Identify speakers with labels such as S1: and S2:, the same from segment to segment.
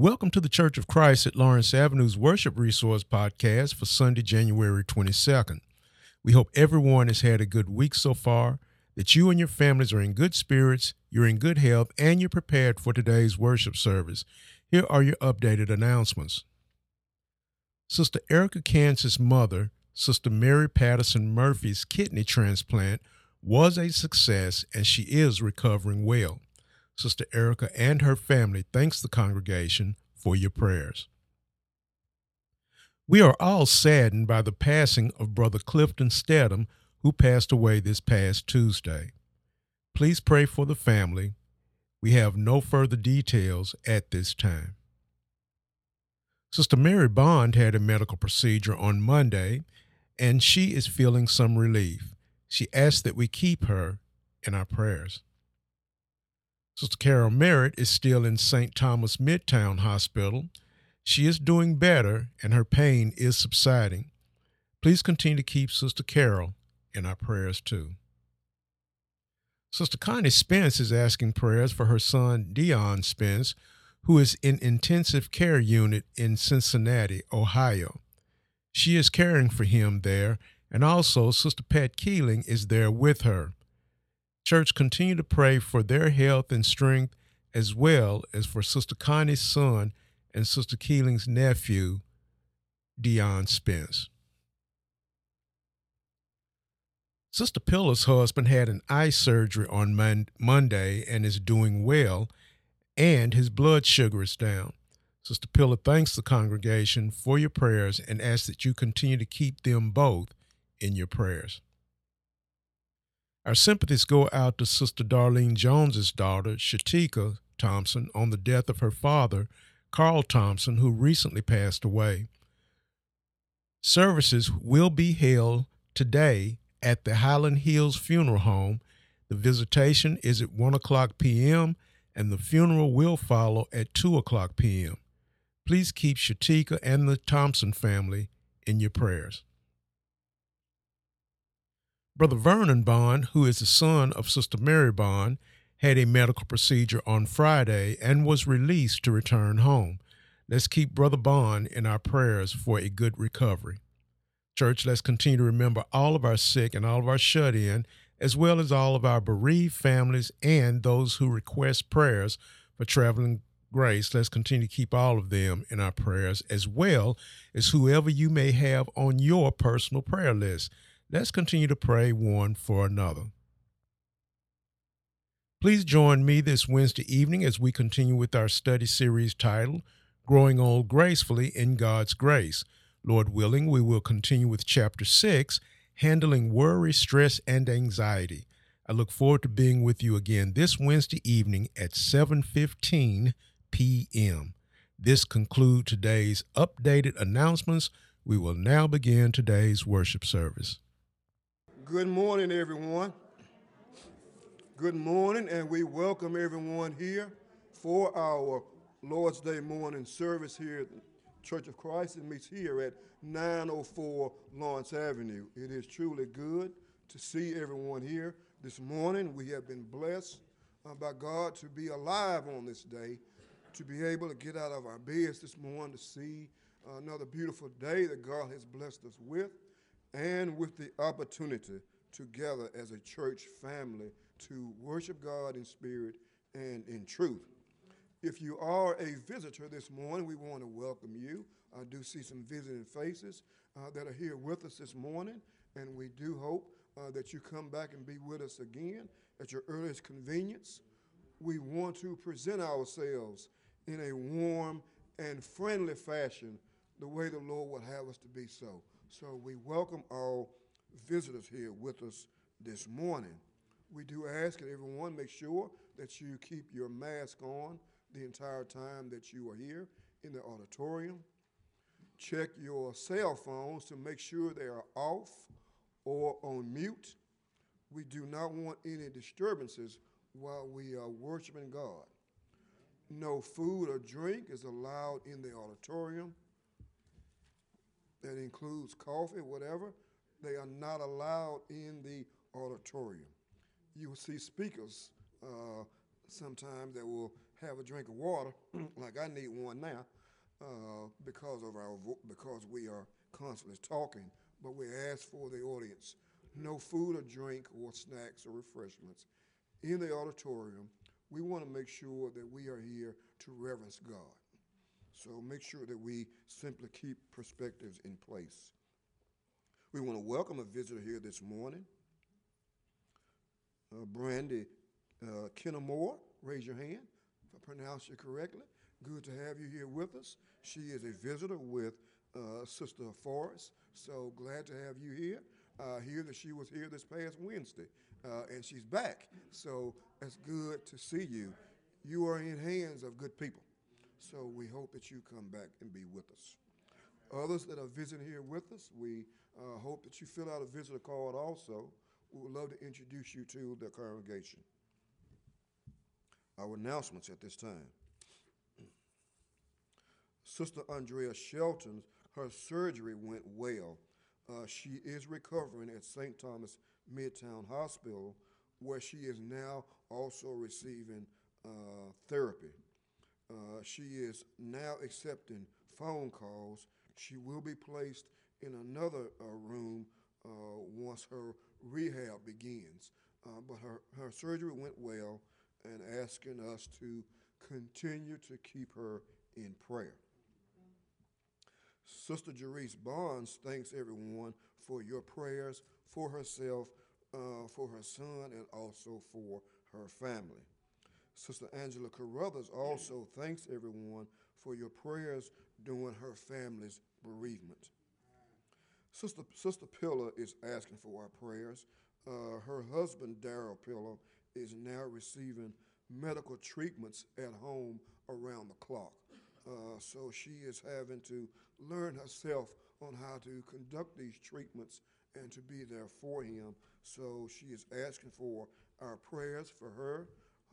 S1: Welcome to the Church of Christ at Lawrence Avenue's Worship Resource Podcast for Sunday, January 22nd. We hope everyone has had a good week so far, that you and your families are in good spirits, you're in good health, and you're prepared for today's worship service. Here are your updated announcements. Sister Erica Kansas' mother, Sister Mary Patterson Murphy's kidney transplant was a success and she is recovering well. Sister Erica and her family thanks the congregation for your prayers. We are all saddened by the passing of Brother Clifton Stedham, who passed away this past Tuesday. Please pray for the family. We have no further details at this time. Sister Mary Bond had a medical procedure on Monday, and she is feeling some relief. She asks that we keep her in our prayers. Sister Carol Merritt is still in St. Thomas Midtown Hospital. She is doing better and her pain is subsiding. Please continue to keep Sister Carol in our prayers too. Sister Connie Spence is asking prayers for her son Dion Spence, who is in intensive care unit in Cincinnati, Ohio. She is caring for him there, and also Sister Pat Keeling is there with her. Church, continue to pray for their health and strength, as well as for Sister Connie's son and Sister Keeling's nephew, Dion Spence. Sister Pillar's husband had an eye surgery on mon- Monday and is doing well, and his blood sugar is down. Sister Pillar thanks the congregation for your prayers and asks that you continue to keep them both in your prayers. Our sympathies go out to Sister Darlene Jones's daughter, Shatika Thompson, on the death of her father, Carl Thompson, who recently passed away. Services will be held today at the Highland Hills Funeral Home. The visitation is at 1 o'clock p.m., and the funeral will follow at 2 o'clock p.m. Please keep Shatika and the Thompson family in your prayers. Brother Vernon Bond, who is the son of Sister Mary Bond, had a medical procedure on Friday and was released to return home. Let's keep Brother Bond in our prayers for a good recovery. Church, let's continue to remember all of our sick and all of our shut in, as well as all of our bereaved families and those who request prayers for traveling grace. Let's continue to keep all of them in our prayers, as well as whoever you may have on your personal prayer list. Let's continue to pray one for another. Please join me this Wednesday evening as we continue with our study series titled Growing Old Gracefully in God's Grace. Lord willing, we will continue with chapter 6, Handling Worry, Stress, and Anxiety. I look forward to being with you again this Wednesday evening at 7:15 p.m. This concludes today's updated announcements. We will now begin today's worship service.
S2: Good morning, everyone. Good morning, and we welcome everyone here for our Lord's Day morning service here at the Church of Christ. It meets here at 904 Lawrence Avenue. It is truly good to see everyone here this morning. We have been blessed uh, by God to be alive on this day, to be able to get out of our beds this morning to see another beautiful day that God has blessed us with and with the opportunity together as a church family to worship God in spirit and in truth. If you are a visitor this morning, we want to welcome you. I do see some visiting faces uh, that are here with us this morning, and we do hope uh, that you come back and be with us again at your earliest convenience. We want to present ourselves in a warm and friendly fashion the way the Lord would have us to be so. So we welcome all visitors here with us this morning. We do ask that everyone make sure that you keep your mask on the entire time that you are here in the auditorium. Check your cell phones to make sure they are off or on mute. We do not want any disturbances while we are worshiping God. No food or drink is allowed in the auditorium. That includes coffee, whatever. They are not allowed in the auditorium. You will see speakers uh, sometimes that will have a drink of water, like I need one now, uh, because of our because we are constantly talking. But we ask for the audience no food or drink or snacks or refreshments in the auditorium. We want to make sure that we are here to reverence God. So make sure that we simply keep perspectives in place. We want to welcome a visitor here this morning. Uh, Brandy uh, Kennemore, raise your hand if I pronounce you correctly. Good to have you here with us. She is a visitor with uh, Sister Forrest, so glad to have you here. Uh, hear that she was here this past Wednesday, uh, and she's back. So it's good to see you. You are in hands of good people. So we hope that you come back and be with us. Others that are visiting here with us, we uh, hope that you fill out a visitor card also. We would love to introduce you to the congregation. Our announcements at this time. Sister Andrea Shelton, her surgery went well. Uh, she is recovering at St. Thomas Midtown Hospital, where she is now also receiving uh, therapy. Uh, she is now accepting phone calls. She will be placed in another uh, room uh, once her rehab begins. Uh, but her, her surgery went well and asking us to continue to keep her in prayer. Sister Jerice Barnes thanks everyone for your prayers for herself, uh, for her son, and also for her family. Sister Angela Carruthers also thanks everyone for your prayers during her family's bereavement. Sister, Sister Pillar is asking for our prayers. Uh, her husband, Daryl Pillar, is now receiving medical treatments at home around the clock. Uh, so she is having to learn herself on how to conduct these treatments and to be there for him. So she is asking for our prayers for her,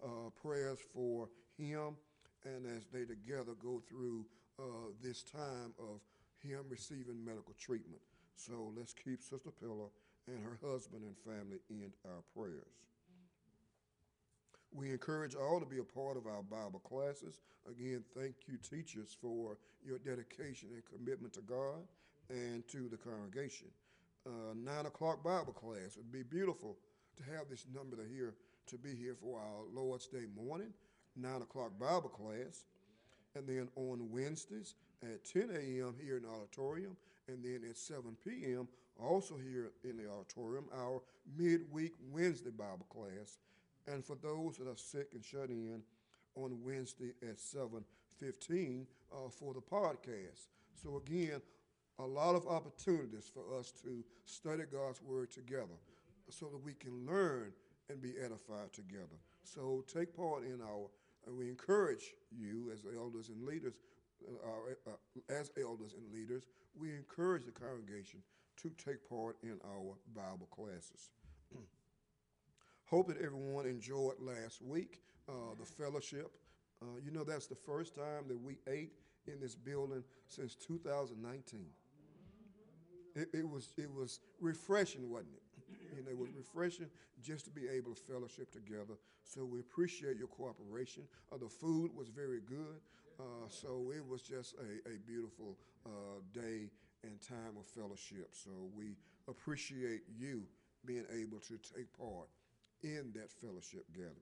S2: uh, prayers for him, and as they together go through uh, this time of him receiving medical treatment. So let's keep Sister Pillar and her husband and family in our prayers. We encourage all to be a part of our Bible classes. Again, thank you, teachers, for your dedication and commitment to God and to the congregation. Uh, nine o'clock Bible class It would be beautiful to have this number to here to be here for our Lord's Day morning, nine o'clock Bible class, and then on Wednesdays at 10 a.m. here in the auditorium, and then at 7 p.m. also here in the auditorium, our midweek Wednesday Bible class and for those that are sick and shut in on Wednesday at 7:15 uh, for the podcast. So again, a lot of opportunities for us to study God's word together so that we can learn and be edified together. So take part in our and we encourage you as elders and leaders uh, uh, as elders and leaders, we encourage the congregation to take part in our Bible classes. Hope that everyone enjoyed last week, uh, the fellowship. Uh, you know, that's the first time that we ate in this building since 2019. It, it, was, it was refreshing, wasn't it? Know, it was refreshing just to be able to fellowship together. So we appreciate your cooperation. Uh, the food was very good. Uh, so it was just a, a beautiful uh, day and time of fellowship. So we appreciate you being able to take part in that fellowship gathering.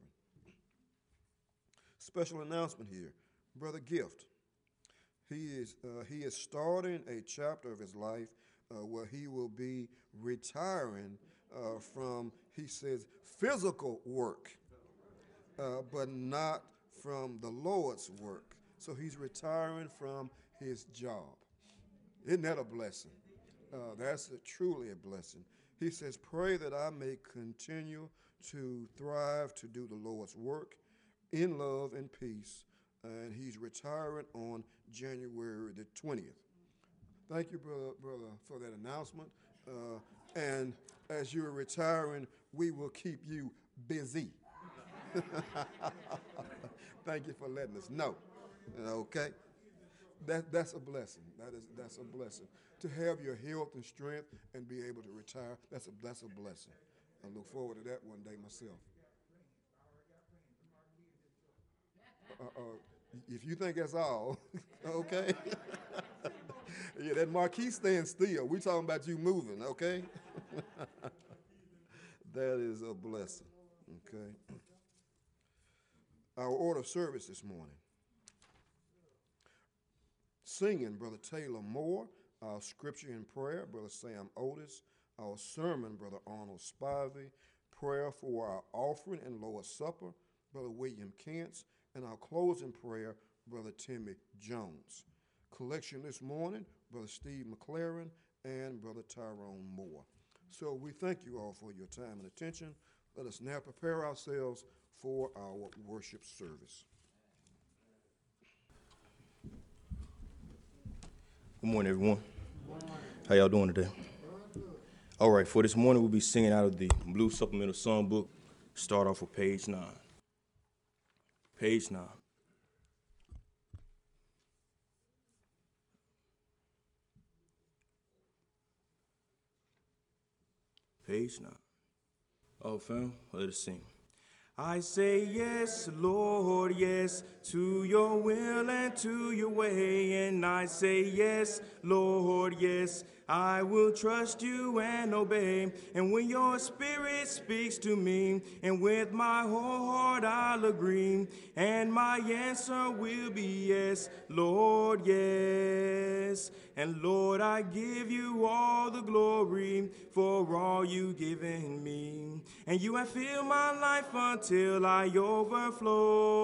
S2: Special announcement here Brother Gift. He is, uh, he is starting a chapter of his life uh, where he will be retiring uh, from, he says, physical work, uh, but not from the Lord's work. So he's retiring from his job. Isn't that a blessing? Uh, that's a, truly a blessing. He says, Pray that I may continue to thrive to do the Lord's work in love and peace. And he's retiring on January the 20th. Thank you, brother, brother, for that announcement. Uh, and as you're retiring, we will keep you busy. Thank you for letting us know. Okay? That, that's a blessing. That is, that's a blessing. To have your health and strength and be able to retire, that's a, that's a blessing. I look forward to that one day myself. uh, uh, if you think that's all, okay? yeah, that marquee stands still. We're talking about you moving, okay? that is a blessing, okay? Our order of service this morning. Singing, Brother Taylor Moore. Our scripture and prayer, Brother Sam Otis. Our sermon, Brother Arnold Spivey. Prayer for our offering and Lord's Supper, Brother William Kent's. And our closing prayer, Brother Timmy Jones. Collection this morning, Brother Steve McLaren and Brother Tyrone Moore. So we thank you all for your time and attention. Let us now prepare ourselves for our worship service.
S3: Good morning, everyone. How y'all doing today? All right, for this morning, we'll be singing out of the Blue Supplemental Songbook. Start off with page nine. Page nine. Page nine. Oh, fam, let us sing. I say yes, Lord, yes, to your will and to your way. And I say yes, Lord, yes, I will trust you and obey. And when your spirit speaks to me, and with my whole heart I'll agree, and my answer will be yes, Lord, yes. And Lord, I give you all the glory for all you've given me. And you have filled my life until I overflow.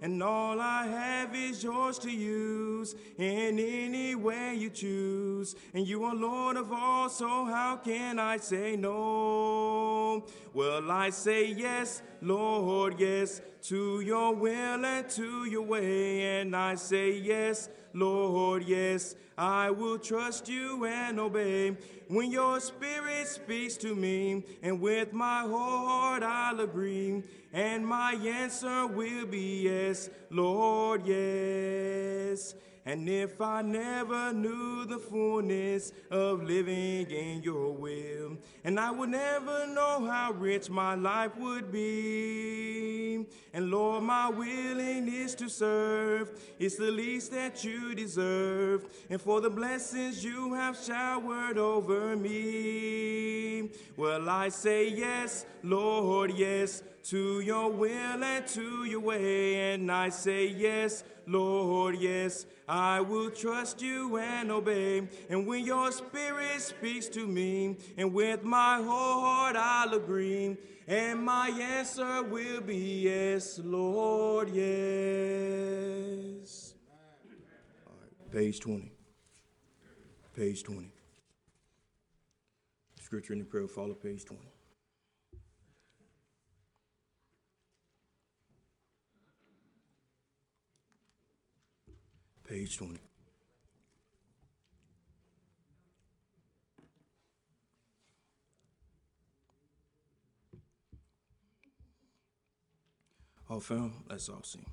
S3: And all I have is yours to use in any way you choose. And you are Lord of all, so how can I say no? Well, I say yes, Lord, yes, to your will and to your way. And I say yes, Lord, yes, I will trust you and obey. When your spirit speaks to me, and with my whole heart I'll agree, and my answer will be yes, Lord, yes. And if I never knew the fullness of living in your will, and I would never know how rich my life would be. And Lord, my willingness to serve is the least that you deserve. And for the blessings you have showered over me, well, I say yes, Lord, yes, to your will and to your way. And I say yes, Lord, yes, I will trust you and obey. And when your spirit speaks to me, and with my whole heart I'll agree, and my answer will be yes, Lord, yes. Page 20. Page 20. Scripture and the prayer follow page 20. Page 20. Oh, fam, let's all sing.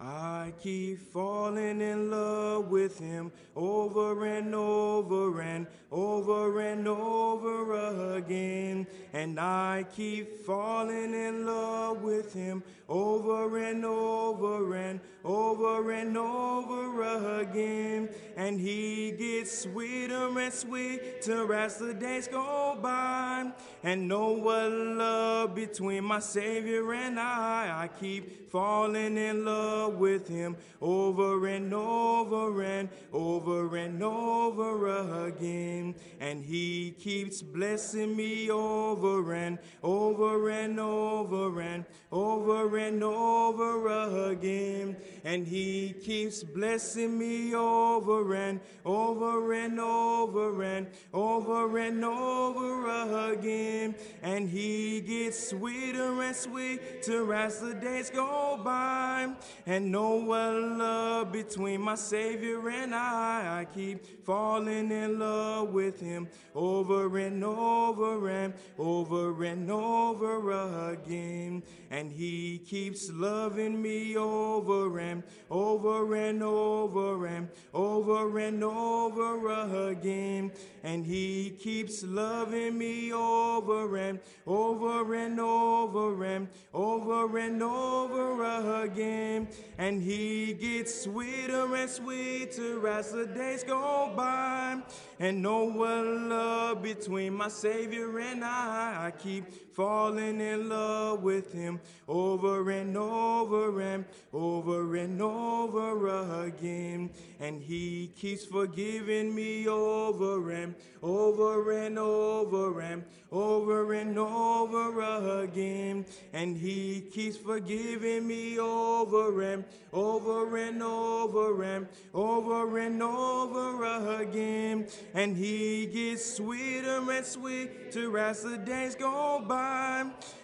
S3: I keep falling in love with him over and over and over and over again. And I keep falling in love with him over and over and over and over again. And he gets sweeter and sweeter as the days go by. And know what love between my Savior and I. I keep falling in love with him over and over and over and over again. And he keeps blessing me over and over and over and over and over again. And he keeps blessing me over and over and over and over and over again. And he gets sweeter and sweeter as the days go by. And and no one love between my Savior and I. I keep falling in love with Him over and over and over and over again. And He keeps loving me over and over and over and over and over again. And He keeps loving me over and over and over and over and over again. And he gets sweeter and sweeter as the days go by. And no love between my Savior and I. I keep falling in love with him over and over and over and over again. And he keeps forgiving me over and over and over and over and over again. And he keeps forgiving me over and over and over and over and over again. And he gets sweeter and sweeter as the days go by.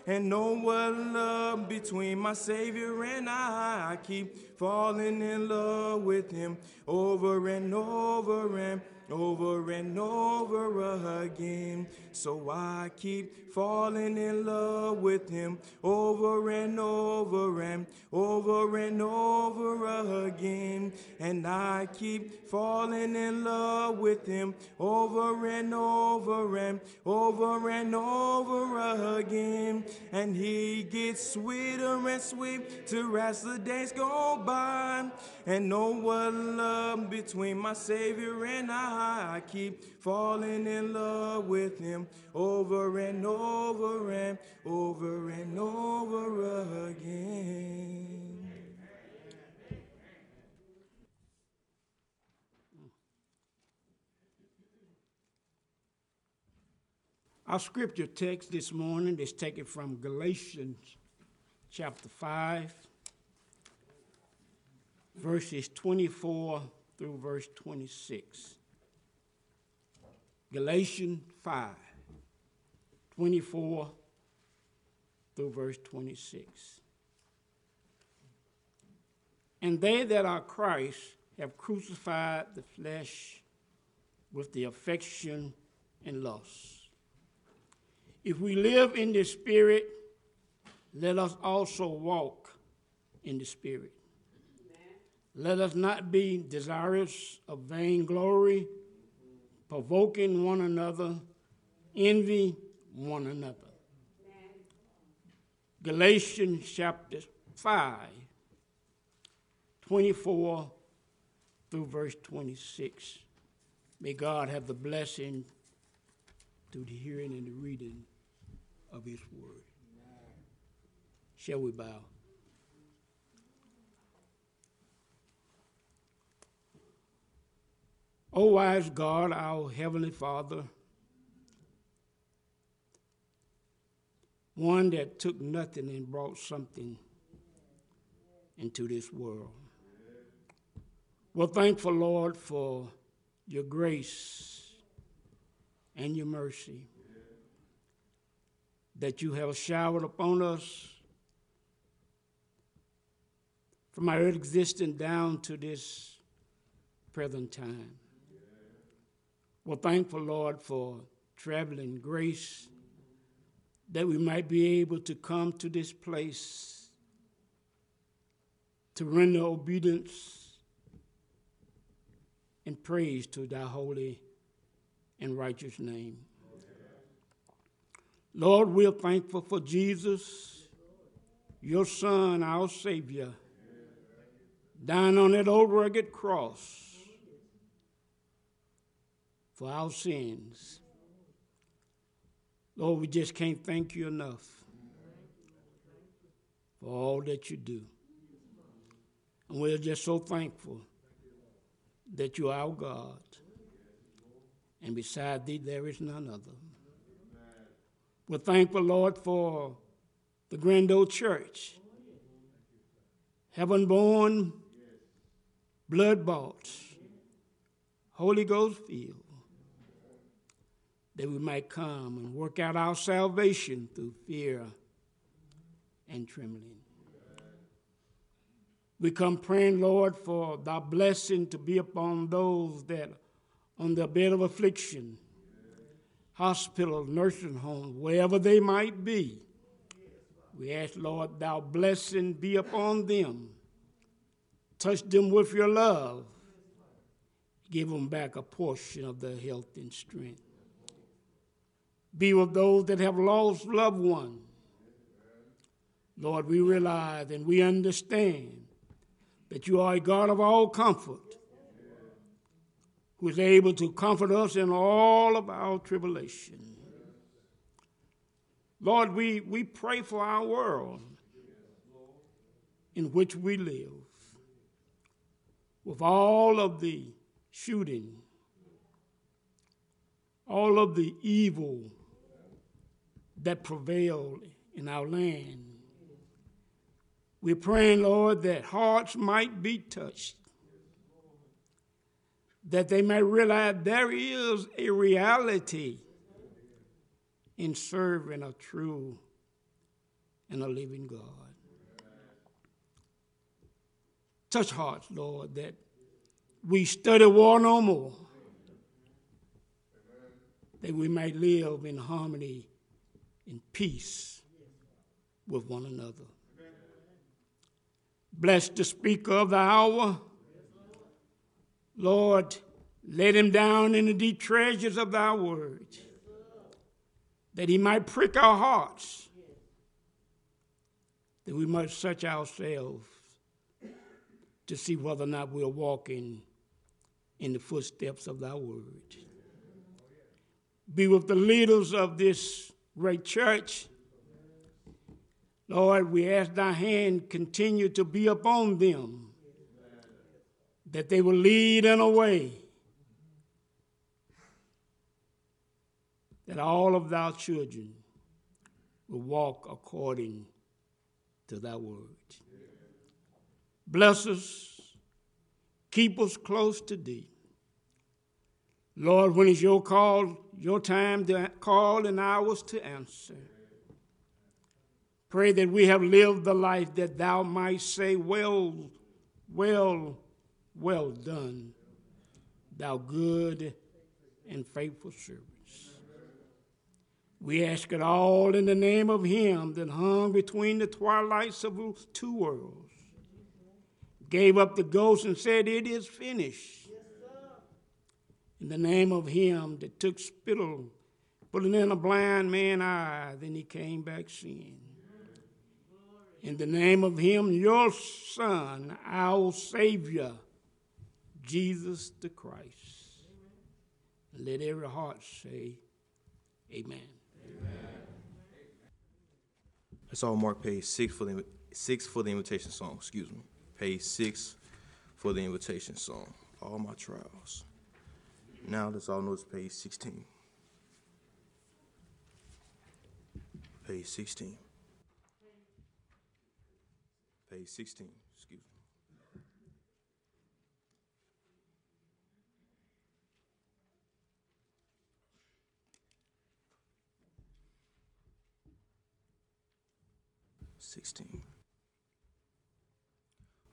S3: And no one love between my Savior and I. I keep falling in love with him over and over and over and over again. So I keep falling in love with him over and over and over and over again. And I keep falling in love with him over and over and over and over again. And he gets sweeter and sweeter as the days go by. And no one love between my Savior and I. I keep falling in love with him over and over and over and over again.
S4: Our scripture text this morning is taken from Galatians chapter 5, verses 24 through verse 26. Galatians 5, 24 through verse 26. And they that are Christ have crucified the flesh with the affection and lust. If we live in the Spirit, let us also walk in the Spirit. Let us not be desirous of vainglory, provoking one another, envy one another. Galatians chapter 5, 24 through verse 26. May God have the blessing through the hearing and the reading of his word. Shall we bow? O wise God, our heavenly Father, one that took nothing and brought something into this world. We're thankful, Lord, for your grace and your mercy that you have showered upon us from our existence down to this present time. We're thankful, Lord, for traveling grace that we might be able to come to this place to render obedience and praise to thy holy and righteous name. Lord, we're thankful for Jesus, your Son, our Savior, dying on that old rugged cross for our sins. Lord, we just can't thank you enough for all that you do. And we're just so thankful that you are our God. And beside thee, there is none other. We're thankful, Lord, for the Grand Old Church, heaven born, blood bought, Holy Ghost filled, that we might come and work out our salvation through fear and trembling. We come praying, Lord, for thy blessing to be upon those that on their bed of affliction, hospital, nursing home, wherever they might be. We ask, Lord, thou blessing be upon them. Touch them with your love. Give them back a portion of their health and strength. Be with those that have lost loved ones. Lord, we realize and we understand that you are a God of all comfort, who is able to comfort us in all of our tribulation. Lord, we, we pray for our world in which we live. With all of the shooting, all of the evil that prevail in our land. We're praying, Lord, that hearts might be touched, that they may realize there is a reality in serving a true and a living God. Touch hearts, Lord, that we study war no more, that we might live in harmony and peace with one another. Bless the speaker of the hour. Lord, let him down in the deep treasures of thy word, that he might prick our hearts, that we might search ourselves to see whether or not we're walking in the footsteps of thy word. Be with the leaders of this great church. Lord, we ask thy hand continue to be upon them, that they will lead in a way that all of thy children will walk according to thy word. Bless us, keep us close to thee. Lord, when is your call, your time to call and ours to answer? Pray that we have lived the life that thou might say, Well, well, well done, thou good and faithful servant. We ask it all in the name of Him that hung between the twilights of two worlds, gave up the ghost and said, It is finished. In the name of Him that took spittle, put it in a blind man's eye, then He came back seeing. In the name of Him, your Son, our Savior, Jesus the Christ. Let every heart say, Amen.
S5: Let's all mark page six for the six for the invitation song. Excuse me, page six for the invitation song. All my trials. Now let's all notice page sixteen. Page sixteen. Page sixteen. Excuse me. Sixteen.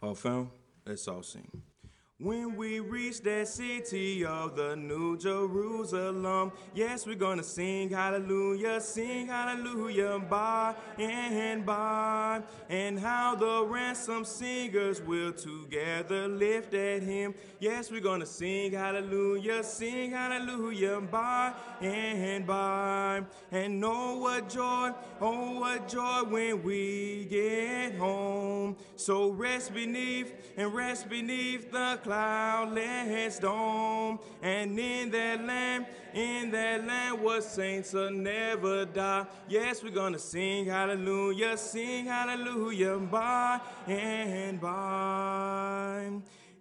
S5: All found? Let's all sing.
S3: When we reach that city of the New Jerusalem, yes, we're gonna sing hallelujah, sing hallelujah by and by. And how the ransom singers will together lift at him. Yes, we're gonna sing hallelujah, sing hallelujah by and by. And know what joy, oh, what joy when we get home. So rest beneath and rest beneath the cloudless dome. And in that land, in that land where saints will never die. Yes, we're gonna sing hallelujah, sing hallelujah by and by.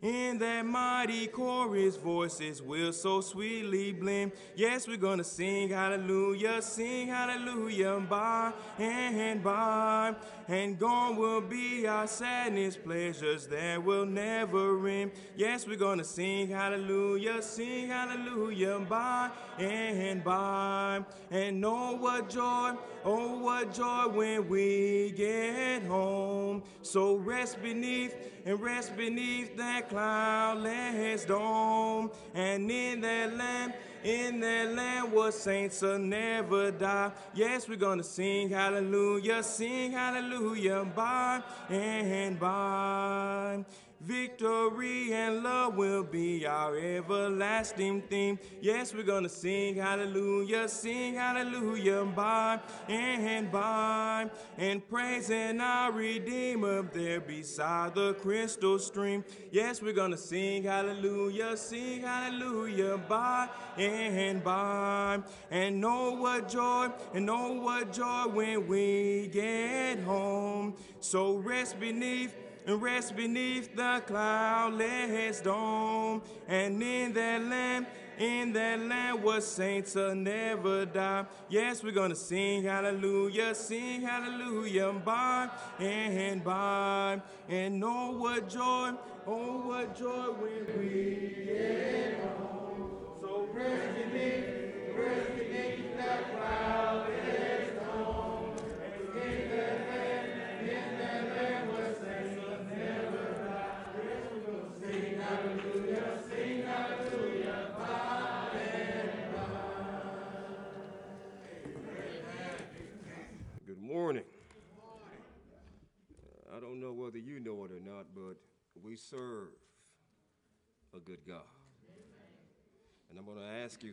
S3: In that mighty chorus, voices will so sweetly blend. Yes, we're gonna sing hallelujah, sing hallelujah by and by. And gone will be our sadness, pleasures that will never end. Yes, we're gonna sing hallelujah, sing hallelujah by and by. And know what joy, oh, what joy when we get home. So rest beneath and rest beneath that cloudless dome. And in that land, in that land where saints will never die. Yes, we're gonna sing hallelujah, sing hallelujah by and by. Victory and love will be our everlasting theme. Yes, we're gonna sing hallelujah, sing hallelujah by and by, and praising our Redeemer there beside the crystal stream. Yes, we're gonna sing hallelujah, sing hallelujah by and by, and know what joy, and know what joy when we get home. So rest beneath rest beneath the cloudless dome. And in that land, in that land where saints will never die. Yes, we're gonna sing hallelujah, sing hallelujah by and by. And oh, what joy, oh what joy when we get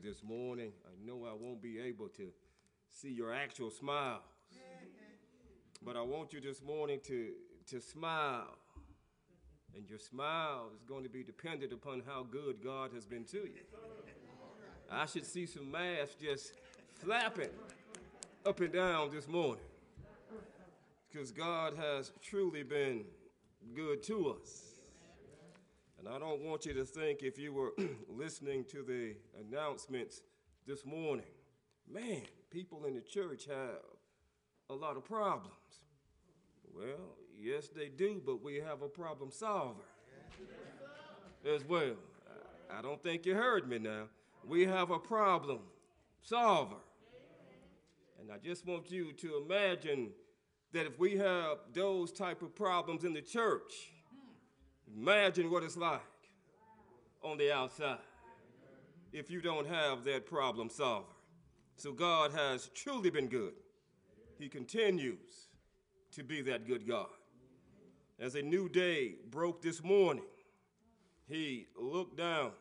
S6: this morning, I know I won't be able to see your actual smiles, but I want you this morning to, to smile. And your smile is going to be dependent upon how good God has been to you. I should see some masks just flapping up and down this morning because God has truly been good to us. And I don't want you to think if you were listening to the announcements this morning, man, people in the church have a lot of problems. Well, yes, they do, but we have a problem solver as well. I- don't think you heard me now. We have a problem solver. And I just want you to imagine that if we have those type of problems in the church, imagine what it's like on the outside if you don't have that problem solver. So God has truly been good. He continues to be that good God. As a new day broke this morning, he looked down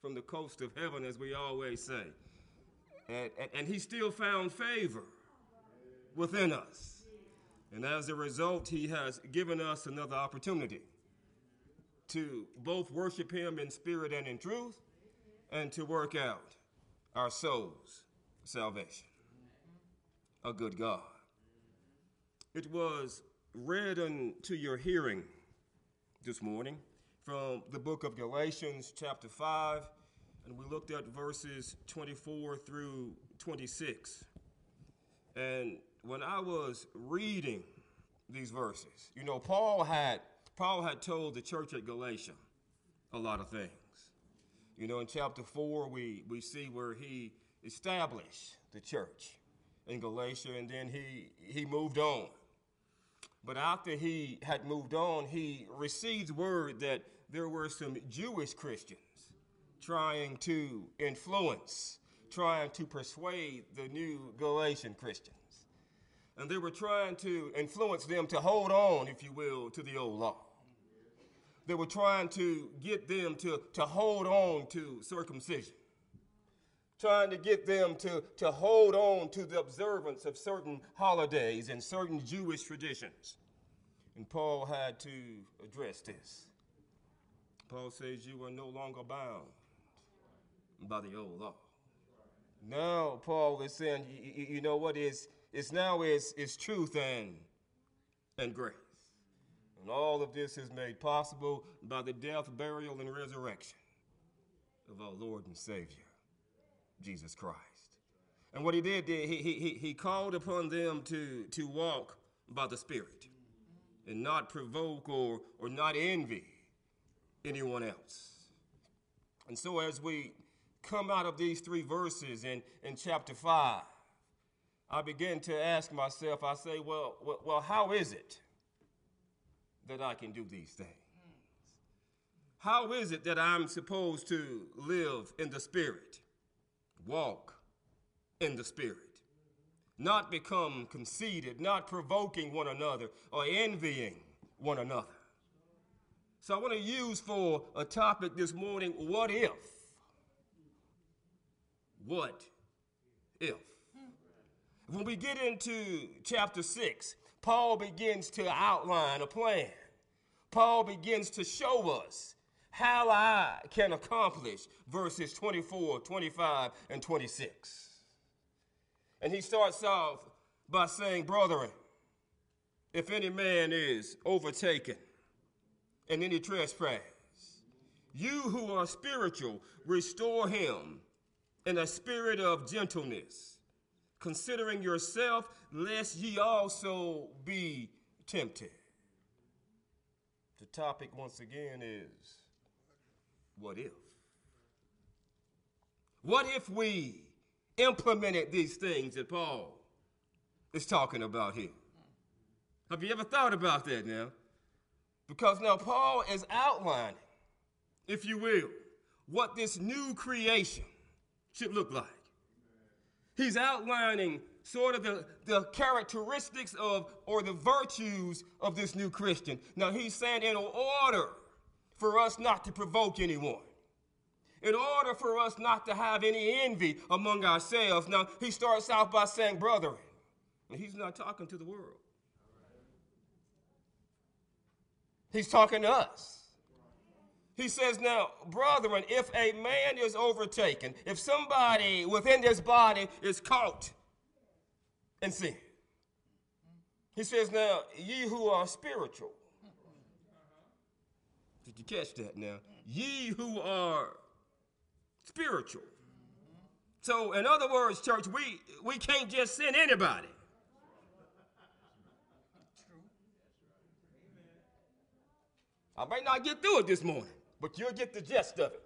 S6: from the coast of heaven, as we always say, and, and, and he still found favor within us. And as a result, he has given us another opportunity to both worship him in spirit and in truth, and to work out our souls' salvation. A good God. It was read unto your hearing this morning from the book of Galatians, chapter 5, and we looked at verses 24 through 26. And when I was reading these verses, you know, Paul had Paul had told the church at Galatia a lot of things. You know, in chapter 4, we, we see where he established the church in Galatia, and then he, he moved on. But after he had moved on, he received word that there were some Jewish Christians trying to influence, trying to persuade the new Galatian Christians. And they were trying to influence them to hold on, if you will, to the old law. They were trying to get them to, to hold on to circumcision, trying to get them to, to hold on to the observance of certain holidays and certain Jewish traditions. And Paul had to address this. Paul says, You are no longer bound by the old law. Now, Paul is saying, you, you, you know what is it's now is is truth and and grace. And all of this is made possible by the death, burial, and resurrection of our Lord and Savior, Jesus Christ. And what he did, he, he, he called upon them to, to walk by the Spirit and not provoke or, or not envy anyone else. And so, as we come out of these three verses in, in chapter 5, I begin to ask myself, I say, well, well, well how is it that I can do these things? How is it that I'm supposed to live in the Spirit, walk in the Spirit, not become conceited, not provoking one another or envying one another? So I want to use for a topic this morning what if? What if? When we get into chapter 6, Paul begins to outline a plan. Paul begins to show us how I can accomplish verses 24, 25, and 26. And he starts off by saying, Brethren, if any man is overtaken in any trespass, you who are spiritual, restore him in a spirit of gentleness, considering yourself, lest ye also be tempted. The topic, once again, is what if? What if we implemented these things that Paul is talking about here? Have you ever thought about that now? Because now Paul is outlining, if you will, what this new creation should look like. He's outlining sort of the, the characteristics of or the virtues of this new Christian. Now he's saying in order for us not to provoke anyone, in order for us not to have any envy among ourselves. Now he starts out by saying, brethren, and he's not talking to the world. He's talking to us. He says, Now, brethren, if a man is overtaken, if somebody within this body is caught in sin, he says, Now, ye who are spiritual, did you catch that now? Ye who are spiritual. So, in other words, church, we, we can't just send anybody. I might not get through it this morning but you'll get the gist of it.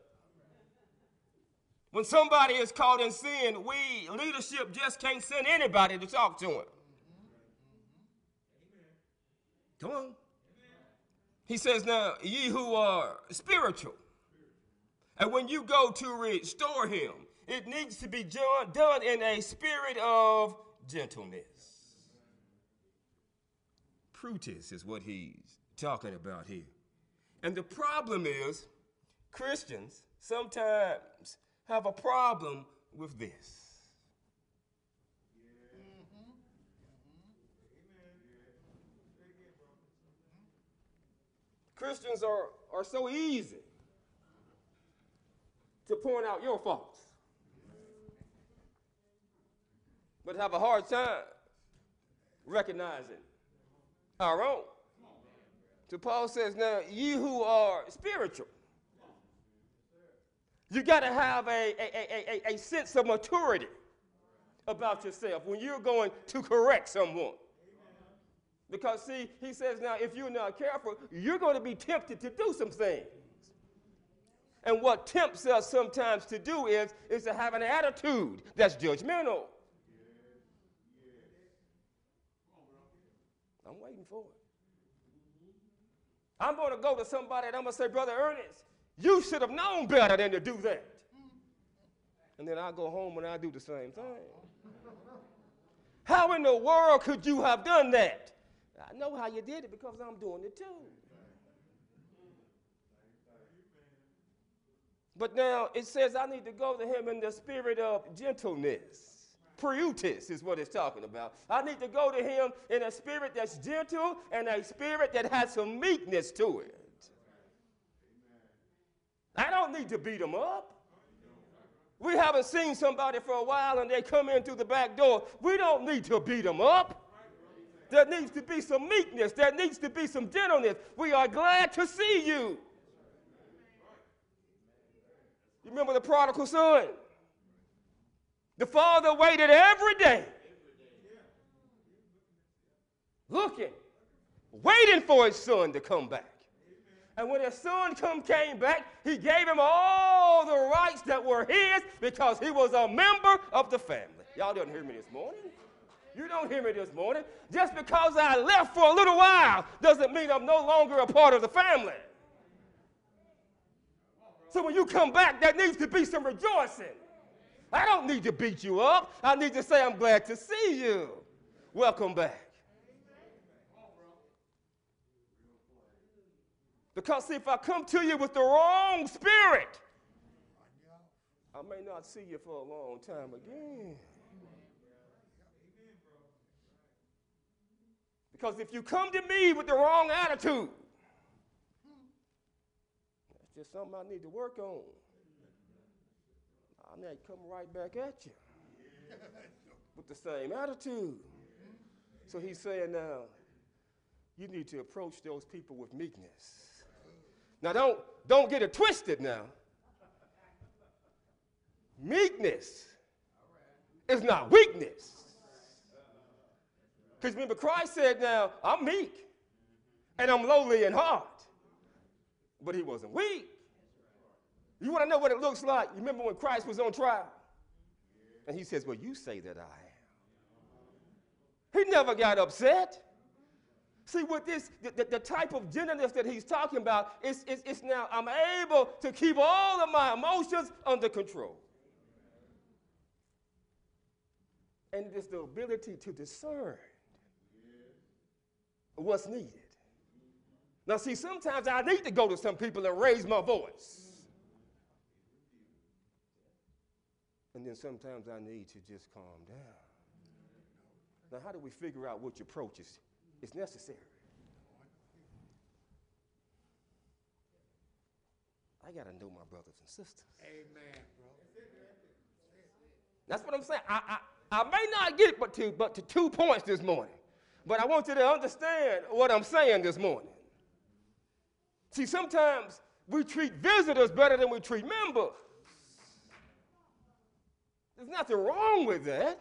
S6: When somebody is caught in sin, we, leadership, just can't send anybody to talk to him. Come on. He says, Now, ye who are spiritual, and when you go to restore him, it needs to be done in a spirit of gentleness. Prutis is what he's talking about here. And the problem is, Christians sometimes have a problem with this. Christians are, are so easy to point out your faults, but have a hard time recognizing our own. So Paul says, now you who are spiritual, you got to have a, a, a, a, sense of maturity about yourself when you're going to correct someone. Because, see, he says now, if you're not careful, you're going to be tempted to do some things. And what tempts us sometimes to do is, is to have an attitude that's judgmental. I'm waiting for it. I'm going to go to somebody and I'm going to say, Brother Ernest, you should have known better than to do that. And then I go home and I do the same thing. How in the world could you have done that? I know how you did it because I'm doing it too. But now it says I need to go to him in the spirit of gentleness. Preutis is what it's talking about. I need to go to him in a spirit that's gentle and a spirit that has some meekness to it. I don't need to beat them up. We haven't seen somebody for a while and they come in through the back door. We don't need to beat them up. There needs to be some meekness. There needs to be some gentleness. We are glad to see you. You remember the prodigal son? The father waited every day, looking, waiting for his son to come back. And when his son come, came back, he gave him all the rights that were his because he was a member of the family. Y'all didn't hear me this morning. You don't hear me this morning. Just because I left for a little while doesn't mean I'm no longer a part of the family. So when you come back, there needs to be some rejoicing. I don't need to beat you up. I need to say, I'm glad to see you. Welcome back. Because see, if I come to you with the wrong spirit, I may not see you for a long time again. Because if you come to me with the wrong attitude, that's just something I need to work on. I may come right back at you with the same attitude. So he's saying now, you need to approach those people with meekness. Now don't don't get it twisted now. Meekness is not weakness. Because remember, Christ said, Now, I'm meek and I'm lowly in heart. But he wasn't weak. You want to know what it looks like? You remember when Christ was on trial? And he says, Well, you say that I am. He never got upset. See, with this, the, the, type of gentleness that he's talking about, it's, it's, it's now I'm able to keep all of my emotions under control. And it is the ability to discern what's needed. Now, see, sometimes I need to go to some people and raise my voice. And then sometimes I need to just calm down. Now, how do we figure out which approach is, is necessary? I got to know my brothers and sisters.
S4: Amen, bro.
S6: That's what I'm saying. I, I, I may not get but to, but to two points this morning. But I want you to understand what I'm saying this morning. See, sometimes we treat visitors better than we treat members. There's nothing wrong with that.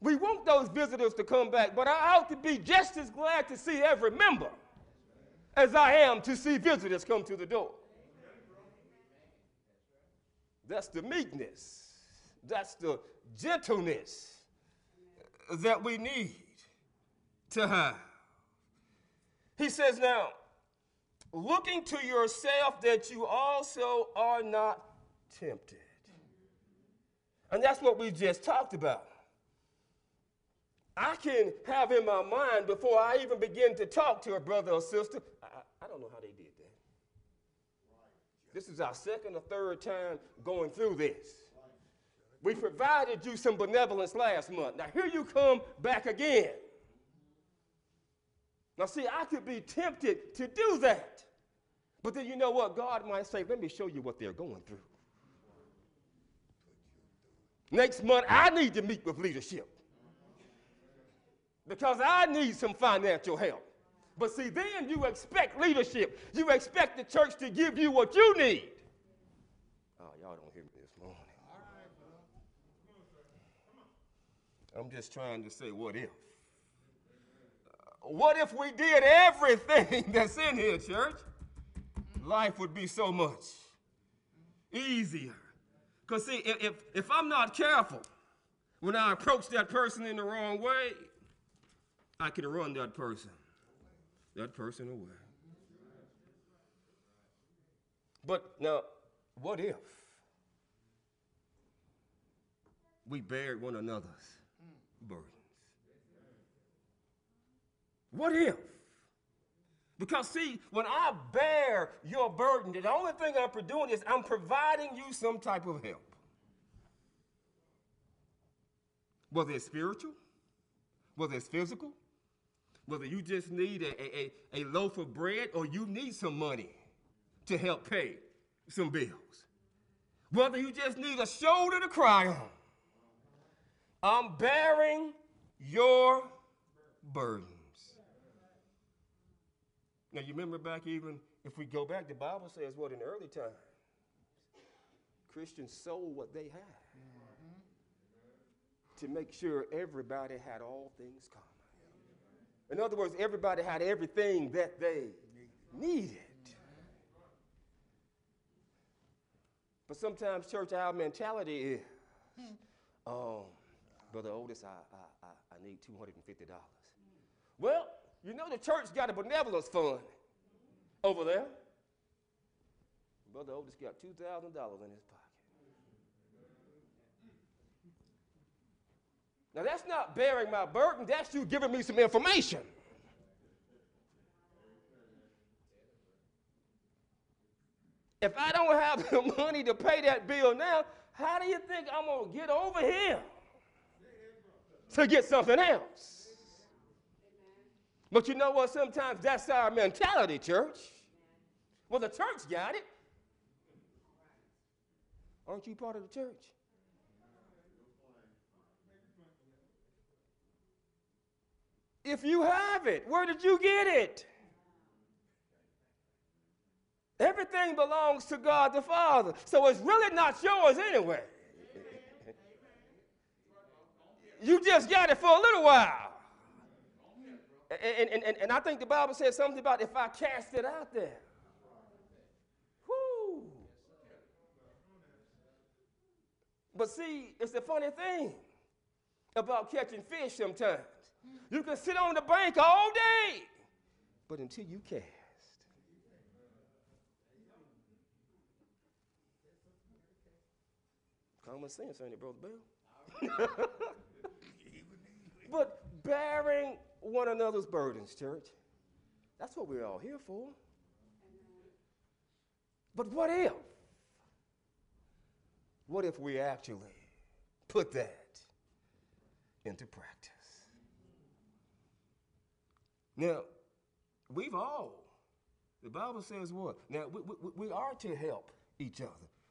S6: We want those visitors to come back, but I ought to be just as glad to see every member as I am to see visitors come to the door. That's the meekness, that's the gentleness that we need to have. He says, Now, looking to yourself that you also are not tempted. And that's what we just talked about. I can have in my mind before I even begin to talk to a brother or sister. I, I don't know how they did that. This is our second or third time going through this. We provided you some benevolence last month. Now, here you come back again. Now, see, I could be tempted to do that. But then you know what? God might say, let me show you what they're going through. Next month, I need to meet with leadership because I need some financial help. But see, then you expect leadership. You expect the church to give you what you need. Oh, y'all don't hear me this morning. I'm just trying to say, what if? What if we did everything that's in here, church? Life would be so much easier. Because, see, if, if I'm not careful, when I approach that person in the wrong way, I can run that person, that person away. But now, what if we bear one another's burdens? What if? Because, see, when I bear your burden, the only thing I'm doing is I'm providing you some type of help. Whether it's spiritual, whether it's physical, whether you just need a, a, a, loaf of bread or you need some money to help pay some bills, whether you just need a shoulder to cry on, I'm bearing your burdens. Now, you remember back even, if we go back, the Bible says what in early times? Christians sold what they had to make sure everybody had all things common. In other words, everybody had everything that they needed. But sometimes, church, our mentality is, um, Brother Otis, I, I, I need $250. Well, you know the church got a benevolence fund over there. Brother Otis got $2,000 in his pocket. Now, that's not bearing my burden, that's you giving me some information. If I don't have the money to pay that bill now, how do you think I'm going to get over here to get something else? But you know what? Sometimes that's our mentality, church. Well, the church got it. Aren't you part of the church? If you have it, where did you get it? Everything belongs to God the Father. So it's really not yours anyway. You just got it for a little while. And, and, and, and I think the Bible says something about if I cast it out there. Whoo. But see, it's a funny thing about catching fish sometimes. You can sit on the bank all day, but until you cast. Common sense, ain't it, Brother Bill? but bearing one another's burdens, church. That's what we're all here for. But what if? What if we actually put that into practice? Now, we've all, the Bible says what? Now, we, we, we are to help each other,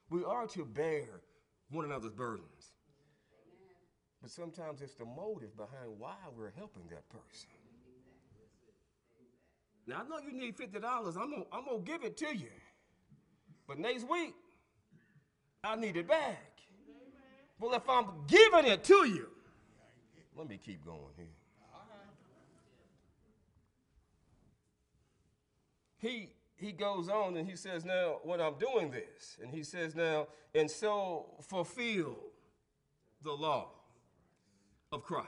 S6: we are to bear one another's burdens. But sometimes it's the motive behind why we're helping that person. Now, I know you need $50. I'm gonna I'm gonna give it to you. But next week, I need it back. Well, if I'm giving it to you, let me keep going here. He, he goes on and he says, Now, when I'm doing this, and he says, Now, and so fulfill the law of Christ.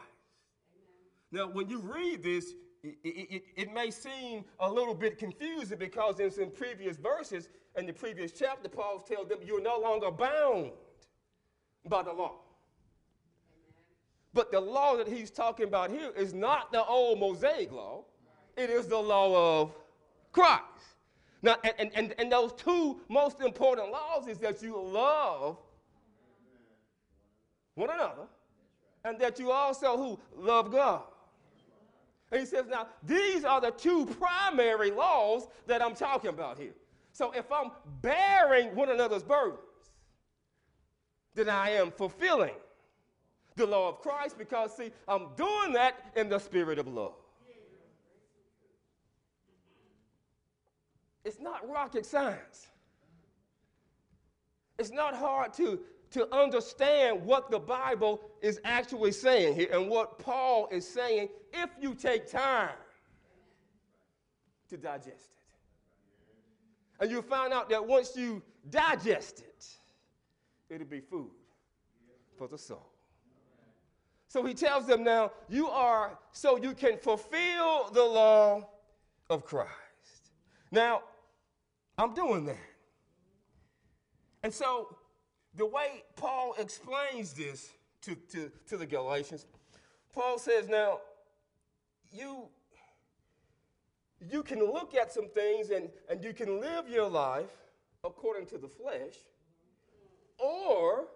S6: Now, when you read this, it, it, it, may seem a little bit confusing because in some previous verses in the previous chapter, Paul tells them you're no longer bound by the law. But the law that he's talking about here is not the old Mosaic law, it is the law of Christ. Now, and, and, and those two most important laws is that you love one another and that you also who love God. And he says, now, these are the two primary laws that I'm talking about here. So if I'm bearing one another's burdens, then I am fulfilling the law of Christ because, see, I'm doing that in the spirit of love. It's not rocket science. It's not hard to, to understand what the Bible is actually saying here and what Paul is saying if you take time to digest it. And you find out that once you digest it, it'll be food for the soul. So he tells them now, you are so you can fulfill the law of Christ. Now, I'm doing that. And so, the way Paul explains this to, to, to the Galatians, Paul says, now, you, you can look at some things and, and you can live your life according to the flesh, or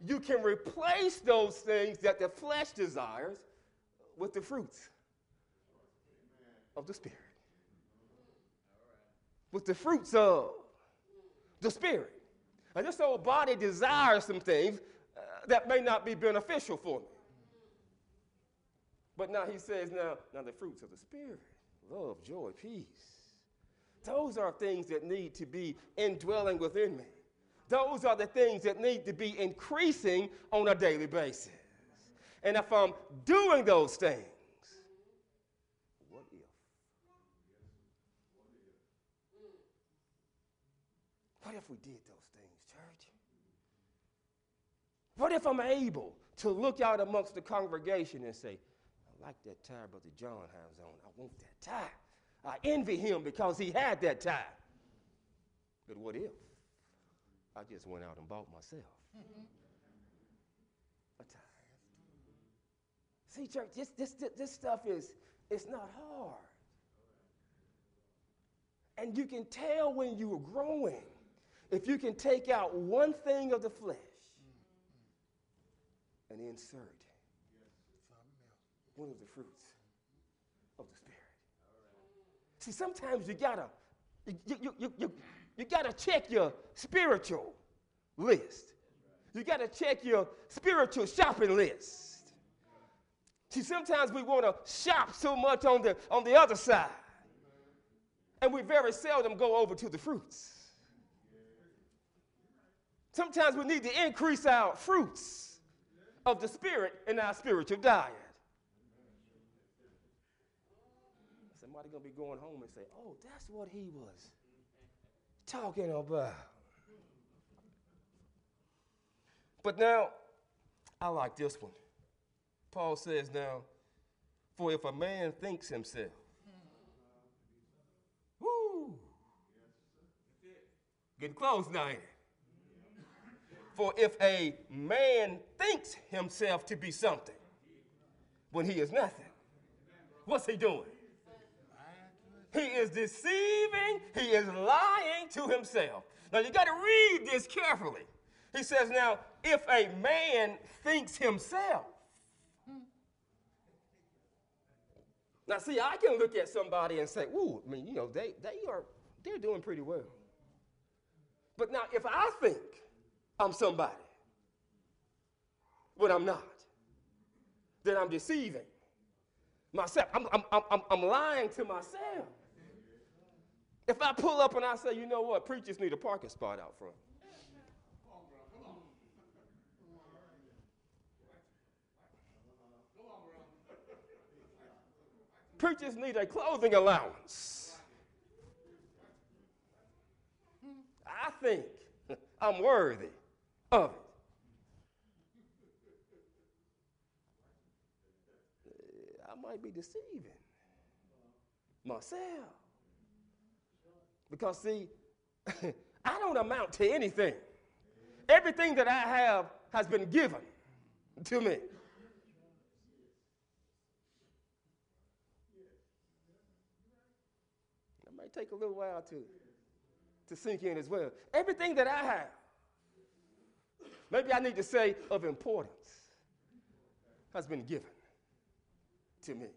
S6: you can replace those things that the flesh desires with the fruits of the Spirit with the fruits of the Spirit. And this old body desires some things uh, that may not be beneficial for me. But now he says, now, now the fruits of the Spirit love, joy, peace. Those are things that need to be indwelling within me. Those are the things that need to be increasing on a daily basis. And if I'm doing those things, what if? What if we did those things, church? What if I'm able to look out amongst the congregation and say, I like that tie Brother John has on. I want that tie. I envy him because he had that tie. But what if I just went out and bought myself a tie? See, church, this, this, this stuff is it's not hard. And you can tell when you are growing if you can take out one thing of the flesh and insert one of the fruits of the Spirit. See, sometimes you gotta, you, you, you, you, you gotta check your spiritual list. You gotta check your spiritual shopping list. See, sometimes we wanna shop so much on the, on the other side, and we very seldom go over to the fruits. Sometimes we need to increase our fruits of the Spirit in our spiritual diet. Somebody gonna be going home and say, "Oh, that's what he was talking about." But now, I like this one. Paul says now, "For if a man thinks himself, woo, getting close now." Ain't it? For if a man thinks himself to be something when he is nothing, what's he doing? He is deceiving, he is lying to himself. Now you got to read this carefully. He says, Now, if a man thinks himself, now see, I can look at somebody and say, Ooh, I mean, you know, they, they are, they're doing pretty well. But now, if I think I'm somebody when I'm not, then I'm deceiving myself. I'm, I'm, I'm, I'm lying to myself. If I pull up and I say, you know what, preachers need a parking spot out front. Preachers need a clothing allowance. I think I'm worthy of it. I might be deceiving myself. Because, see, I don't amount to anything. Everything that I have has been given to me. It might take a little while to, to sink in as well. Everything that I have, maybe I need to say of importance, has been given to me.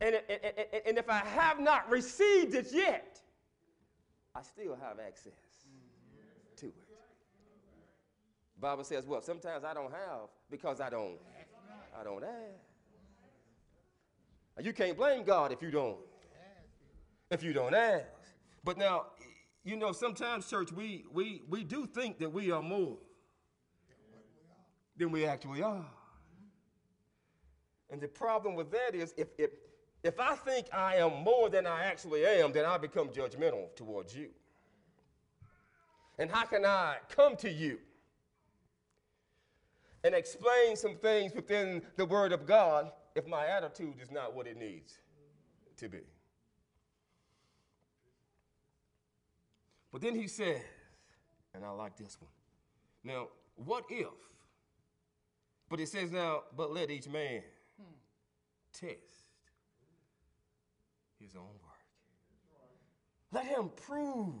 S6: And, and, and, and if I have not received it yet, I still have access to it. Bible says, well, sometimes I don't have because I don't, I don't ask. You can't blame God if you don't, if you don't ask. But now, you know, sometimes, church, we, we, we do think that we are more than we actually are. And the problem with that is if, if, if I think I am more than I actually am, then I become judgmental towards you. And how can I come to you and explain some things within the Word of God if my attitude is not what it needs to be? But then he says, and I like this one. Now, what if? But it says now, but let each man test his own work. Let him prove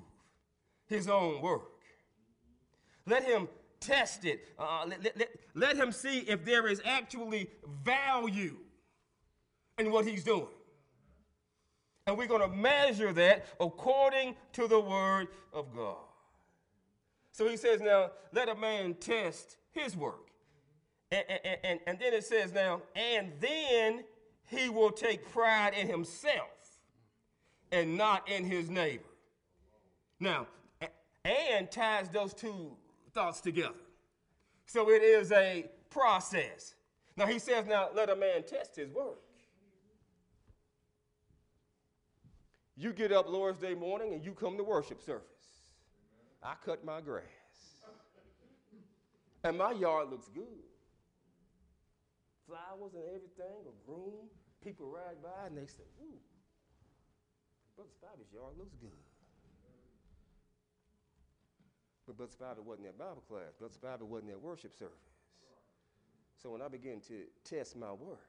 S6: his own work. Let him test it. Uh, let, let, let, let him see if there is actually value in what he's doing. And we're going to measure that according to the word of God. So he says, now, let a man test his work. And, and, and, and then it says now, and then he will take pride in himself and not in his neighbor. Now, and ties those two thoughts together. So it is a process. Now he says, now let a man test his work. You get up Lord's Day morning and you come to worship service. I cut my grass. And my yard looks good. Flowers and everything, a groom. People ride by and they say, ooh, Brother Spivey's yard looks good. But Brother Spivey wasn't at Bible class. Brother Spivey wasn't at worship service. So when I begin to test my work,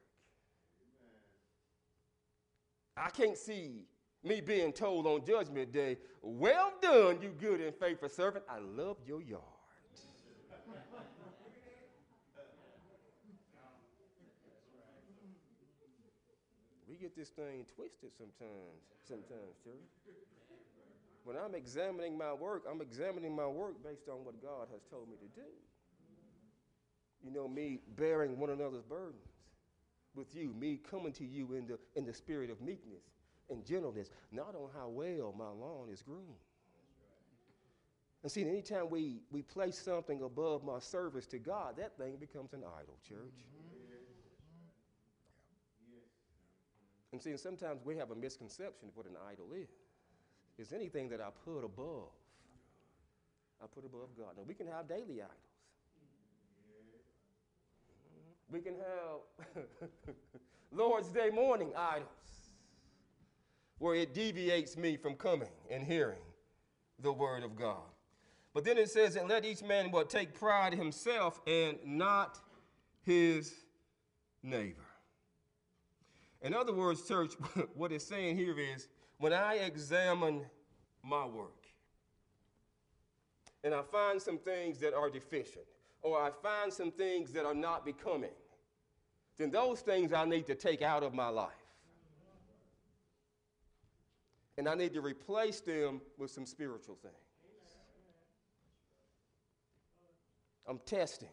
S6: I can't see me being told on Judgment Day, well done, you good and faithful servant. I love your yard. we get this thing twisted sometimes, sometimes, church. When I'm examining my work, I'm examining my work based on what God has told me to do. You know, me bearing one another's burdens with you, me coming to you in the, in the spirit of meekness and gentleness, not on how well my lawn is groomed. And see, anytime we, we place something above my service to God, that thing becomes an idol, church. And see, sometimes we have a misconception of what an idol is. It's anything that I put above. I put above God. Now, we can have daily idols. Mm-hmm. We can have Lord's Day morning idols where it deviates me from coming and hearing the word of God. But then it says, and let each man what take pride himself and not his neighbor. In other words, church, what it's saying here is when I examine my work and I find some things that are deficient, or I find some things that are not becoming, then those things I need to take out of my life. And I need to replace them with some spiritual things. I'm testing.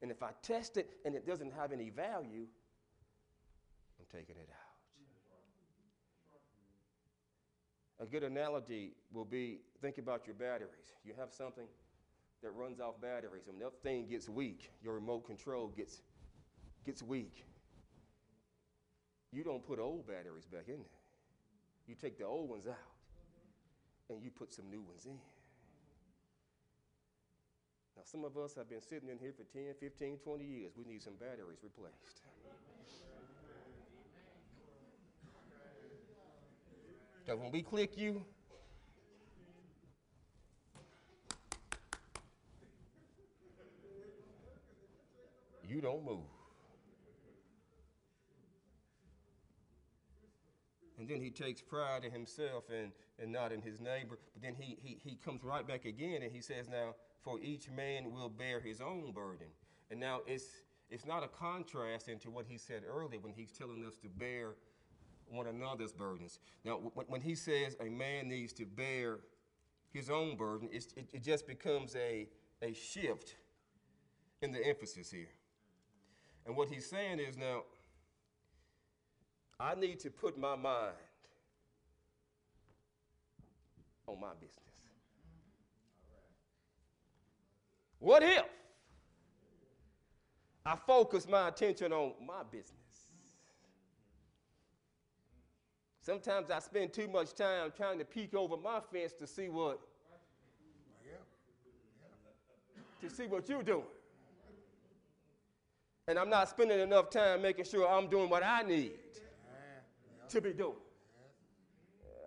S6: And if I test it and it doesn't have any value, taking it out. A good analogy will be think about your batteries. You have something that runs off batteries, and when that thing gets weak, your remote control gets, gets weak. You don't put old batteries back in there. You take the old ones out and you put some new ones in. Now, some of us have been sitting in here for 10, 15, 20 years. We need some batteries replaced. Because when we click you, you don't move. And then he takes pride in himself and, and not in his neighbor. But then he, he, he comes right back again and he says, Now, for each man will bear his own burden. And now it's, it's not a contrast into what he said earlier when he's telling us to bear one another's burdens. Now, when, when he says a man needs to bear his own burden, it, it just becomes a, a shift in the emphasis here. And what he's saying is now, I need to put my mind on my business. What if I focus my attention on my business? Sometimes I spend too much time trying to peek over my fence to see what to see what you're doing. And I'm not spending enough time making sure I'm doing what I need to be doing.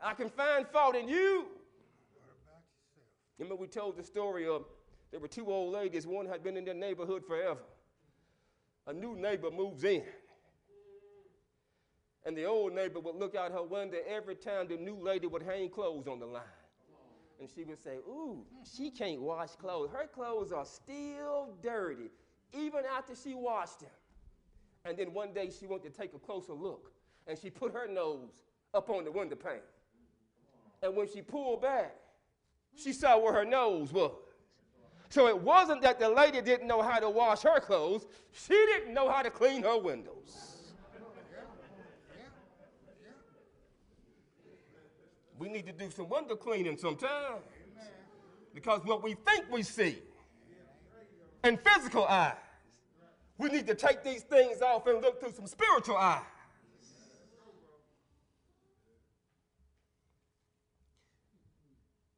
S6: I can find fault in you. Remember, we told the story of there were two old ladies. One had been in their neighborhood forever. A new neighbor moves in. And the old neighbor would look out her window every time the new lady would hang clothes on the line. And she would say, Ooh, she can't wash clothes. Her clothes are still dirty, even after she washed them. And then one day she went to take a closer look and she put her nose up on the window pane. And when she pulled back, she saw where her nose was. So it wasn't that the lady didn't know how to wash her clothes, she didn't know how to clean her windows. We need to do some window cleaning sometimes. Because what we think we see in physical eyes, we need to take these things off and look through some spiritual eyes.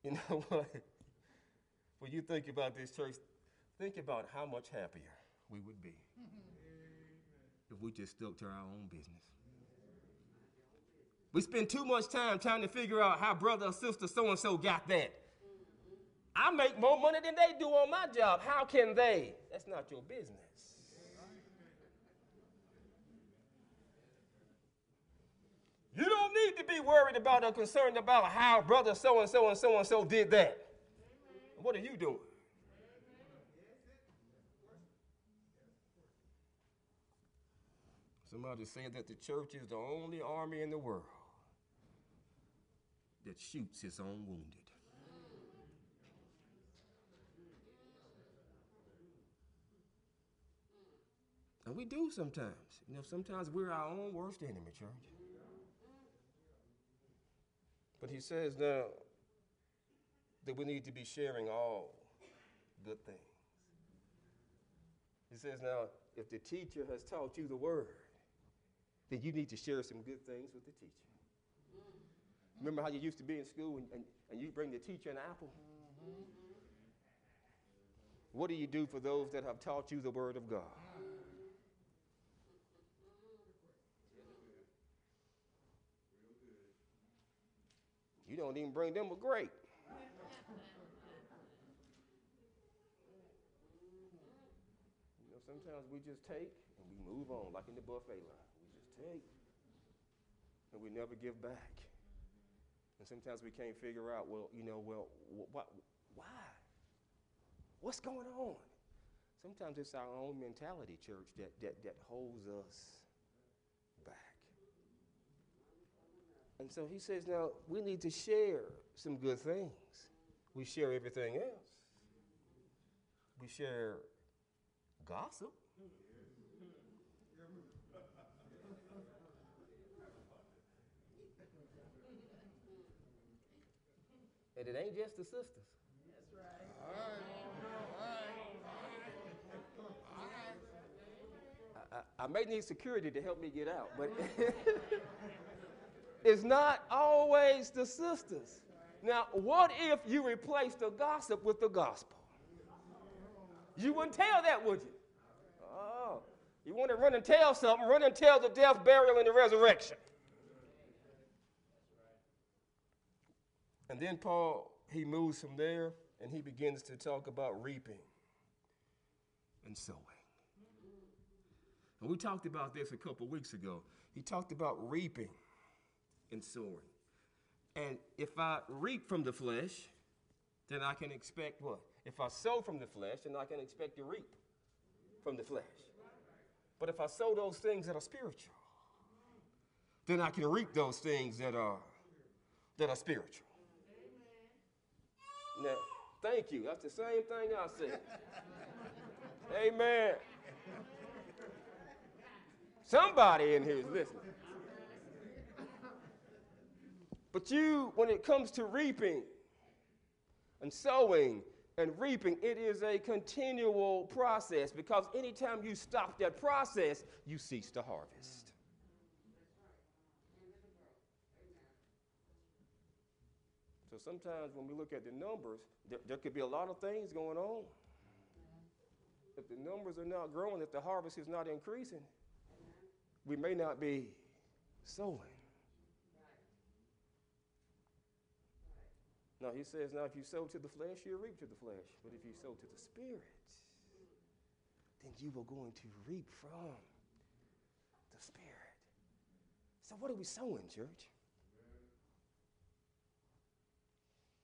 S6: You know what? When you think about this church, think about how much happier we would be if we just stuck to our own business. We spend too much time trying to figure out how brother or sister so and so got that. I make more money than they do on my job. How can they? That's not your business. You don't need to be worried about or concerned about how brother so and so and so and so did that. What are you doing? Somebody said that the church is the only army in the world that shoots his own wounded. And we do sometimes. You know, sometimes we're our own worst enemy, church. But he says now that we need to be sharing all good things. He says now, if the teacher has taught you the word, then you need to share some good things with the teacher. Remember how you used to be in school and, and, and you bring the teacher an apple? What do you do for those that have taught you the word of God? You don't even bring them a grape. You know, sometimes we just take and we move on, like in the buffet line. We just take and we never give back. And sometimes we can't figure out, well, you know, well, wh- what, why? What's going on? Sometimes it's our own mentality, church, that, that, that holds us back. And so he says, now we need to share some good things. We share everything else. We share gossip. And it ain't just the sisters. I, I, I may need security to help me get out, but it's not always the sisters. Now, what if you replace the gossip with the gospel? You wouldn't tell that, would you? Oh, you want to run and tell something, run and tell the death, burial, and the resurrection. And then Paul, he moves from there and he begins to talk about reaping and sowing. And we talked about this a couple weeks ago. He talked about reaping and sowing. And if I reap from the flesh, then I can expect what? If I sow from the flesh, then I can expect to reap from the flesh. But if I sow those things that are spiritual, then I can reap those things that are that are spiritual. Now, thank you. That's the same thing I said. Amen. Somebody in here is listening. But you, when it comes to reaping and sowing and reaping, it is a continual process because anytime you stop that process, you cease to harvest. Sometimes when we look at the numbers, there, there could be a lot of things going on. If the numbers are not growing, if the harvest is not increasing, we may not be sowing. Now he says, now if you sow to the flesh, you'll reap to the flesh. But if you sow to the spirit, then you are going to reap from the spirit. So what are we sowing, church?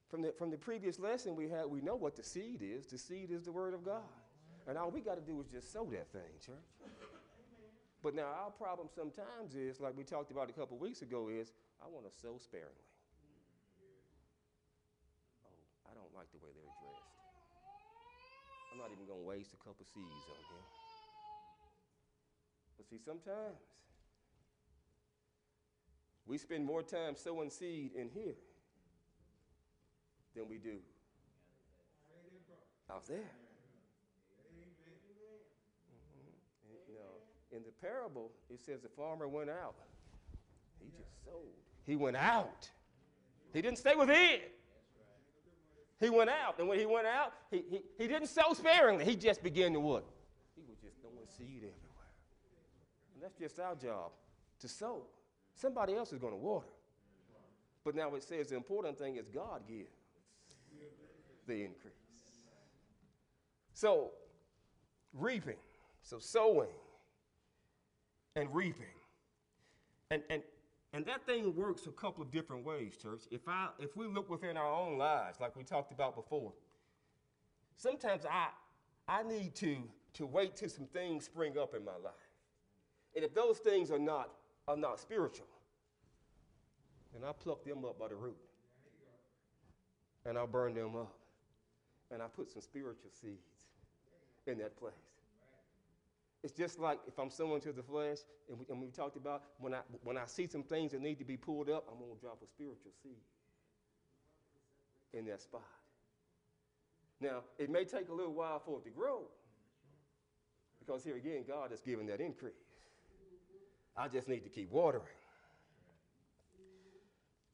S6: From the, from the previous lesson we had, we know what the seed is. The seed is the word of God. And all we got to do is just sow that thing, church. But now our problem sometimes is, like we talked about a couple weeks ago, is I want to sow sparingly. Oh, I don't like the way they're dressed. I'm not even going to waste a couple seeds on him. But see, sometimes we spend more time sowing seed in here than we do out there. Mhm. You know, in the parable, it says the farmer went out. He just sold. He went out. He didn't stay with within. He went out. And when he went out, he, he, he didn't sow sparingly. He just began to what? He was just throwing seed everywhere. And that's just our job to sow. Somebody else is going to water. But now it says the important thing is God gives the increase. So, reaping, so sowing and reaping. And, and, and that thing works a couple of different ways, church. If, I, if we look within our own lives, like we talked about before, sometimes I, I need to, to wait till some things spring up in my life. And if those things are not, are not spiritual, then I pluck them up by the root. And I'll burn them up. And I put some spiritual seeds in that place. It's just like if I'm someone to the flesh, and we, and we talked about when I, when I see some things that need to be pulled up, I'm going to drop a spiritual seed in that spot. Now, it may take a little while for it to grow, because here again, God is giving that increase. I just need to keep watering.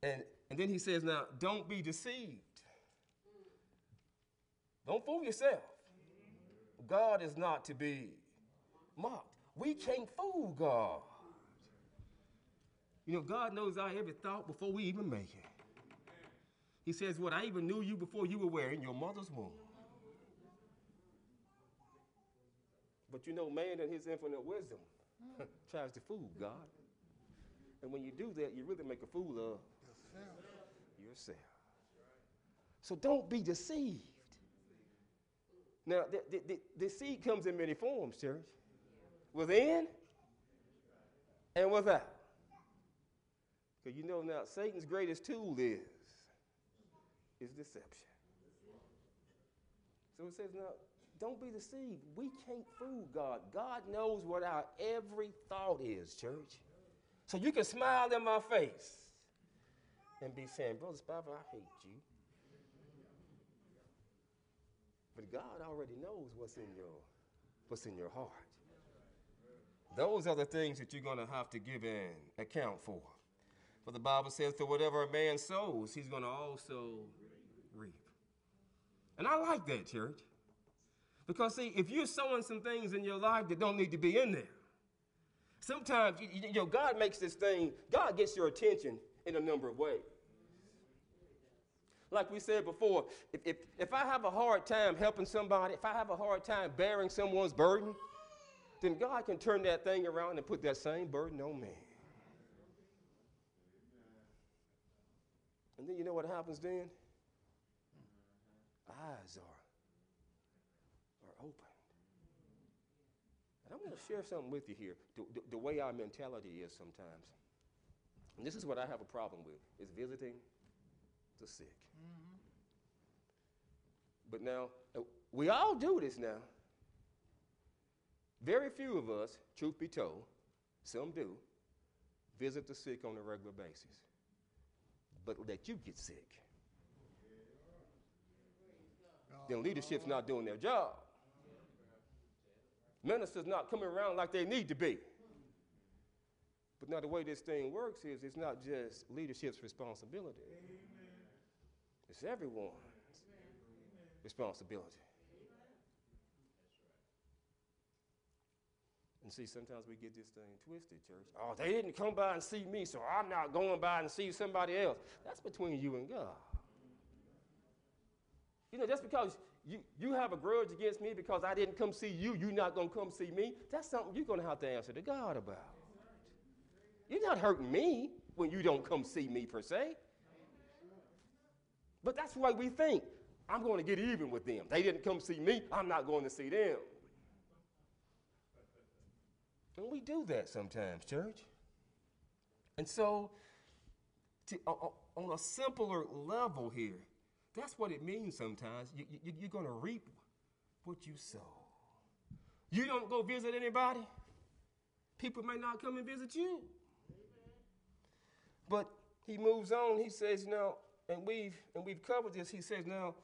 S6: And, and then he says, now, don't be deceived. Don't fool yourself. God is not to be mocked. We can't fool God. You know, God knows our every thought before we even make it. He says, What I even knew you before you were wearing your mother's womb. But you know, man in his infinite wisdom tries to fool God. And when you do that, you really make a fool of yourself. yourself. So don't be deceived. Now, the, the, the, the seed comes in many forms, church within and without. Because you know now, Satan's greatest tool is, is deception. So it says now, don't be deceived. We can't fool God. God knows what our every thought is, church. So you can smile in my face and be saying, Brother I hate you. But God already knows what's in your, what's in your heart. Those are the things that you're going to have to give an account for. For the Bible says, "For whatever a man sows, he's going to also reap." And I like that, church. Because, see, if you're sowing some things in your life that don't need to be in there, sometimes, you, you know, God makes this thing, God gets your attention in a number of ways. Like we said before, if, if, if I have a hard time helping somebody, if I have a hard time bearing someone's burden, then God can turn that thing around and put that same burden on me. And then you know what happens then? Eyes are, are opened. And I'm going to share something with you here, the, the, the way our mentality is sometimes. And this is what I have a problem with, is visiting the sick. But now, uh, we all do this now. Very few of us, truth be told, some do, visit the sick on a regular basis. But let you get sick. Then leadership's not doing their job. Ministers not coming around like they need to be. But now the way this thing works is it's not just leadership's responsibility. It's everyone's responsibility. And see, sometimes we get this thing twisted, church. Oh, they didn't come by and see me, so I'm not going by and see somebody else. That's between you and God. You know, just because you, you have a grudge against me because I didn't come see you, you're not going to come see me, that's something you're going to have to answer to God about. You're not hurting me when you don't come see me, per se. But that's why we think I'm going to get even with them. They didn't come see me, I'm not going to see them. And we do that sometimes, church. And so, to, on a simpler level here, that's what it means sometimes. You, you, you're going to reap what you sow. You don't go visit anybody, people may not come and visit you. But he moves on, he says, now, and we've and we've covered this, he says, now,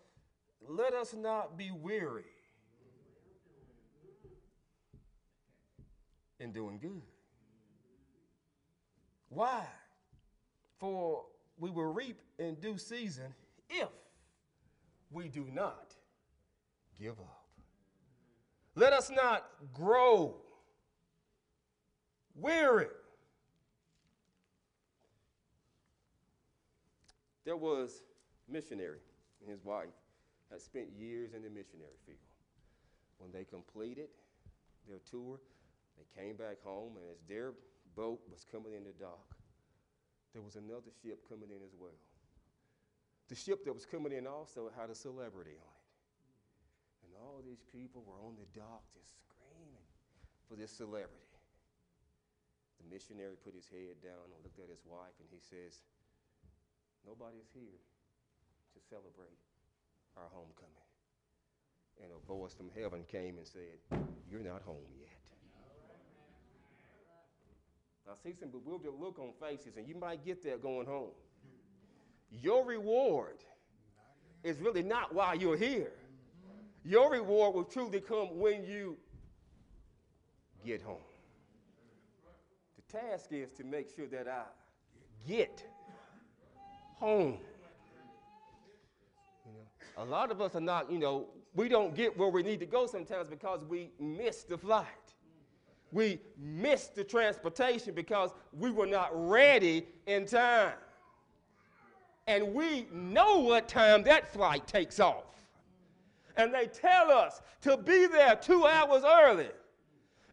S6: let us not be weary in doing good. Why? For we will reap in due season if we do not give up. Let us not grow weary. There was a missionary and his wife had spent years in the missionary field. When they completed their tour, they came back home, and as their boat was coming in the dock, there was another ship coming in as well. The ship that was coming in also had a celebrity on it. And all these people were on the dock just screaming for this celebrity. The missionary put his head down and looked at his wife and he says, Nobody's here to celebrate our homecoming. And a voice from heaven came and said, You're not home yet. I see some bewildered look on faces, and you might get there going home. Your reward is really not why you're here. Your reward will truly come when you get home. The task is to make sure that I get home. You know, a lot of us are not, you know, we don't get where we need to go sometimes because we miss the flight we miss the transportation because we were not ready in time. And we know what time that flight takes off. And they tell us to be there two hours early.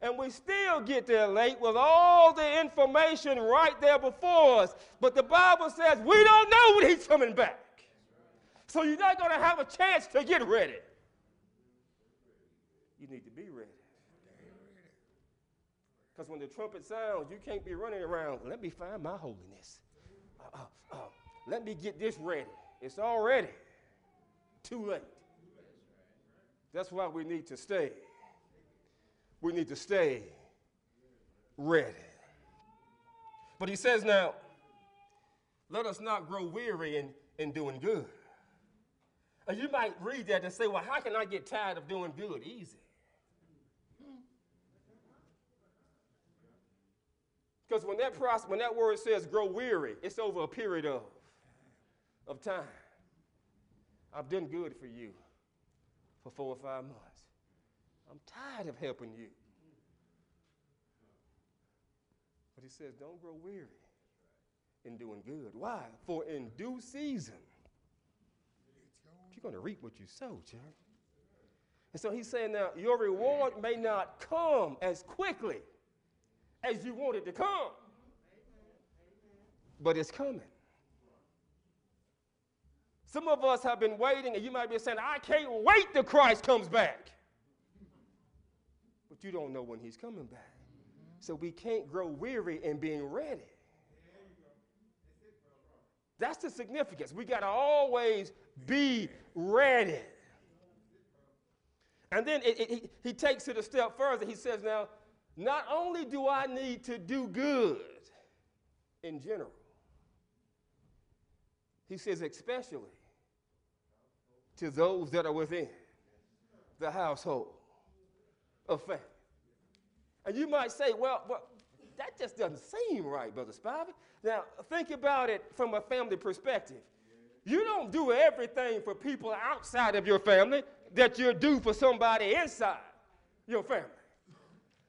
S6: And we still get there late with all the information right there before us. But the Bible says we don't know when he's coming back. So you're not going to have a chance to get ready. You need to be ready. Because when the trumpet sounds, you can't be running around. Let me find my holiness. Uh, uh, uh, let me get this ready. It's already too late. That's why we need to stay. We need to stay ready. But he says now, let us not grow weary in, in doing good. And you might read that and say, well, how can I get tired of doing good? Easy. Because when that process, when that word says grow weary, it's over a period of, of time. I've done good for you for four or five months. I'm tired of helping you. But he says, don't grow weary in doing good. Why? For in due season, you're going to reap what you sow, church. And so he's saying now, your reward may not come as quickly as you want it to come. But it's coming. Some of us have been waiting, and you might be saying, I can't wait till Christ comes back. But you don't know when he's coming back. So we can't grow weary in being ready. That's the significance. We got to always be ready. And then it, it, he takes it a step further. He says, Now, not only do I need to do good in general, he says, especially to those that are within the household of faith. And you might say, well, well that just doesn't seem right, Brother Spivey. Now, think about it from a family perspective. You don't do everything for people outside of your family that you do for somebody inside your family.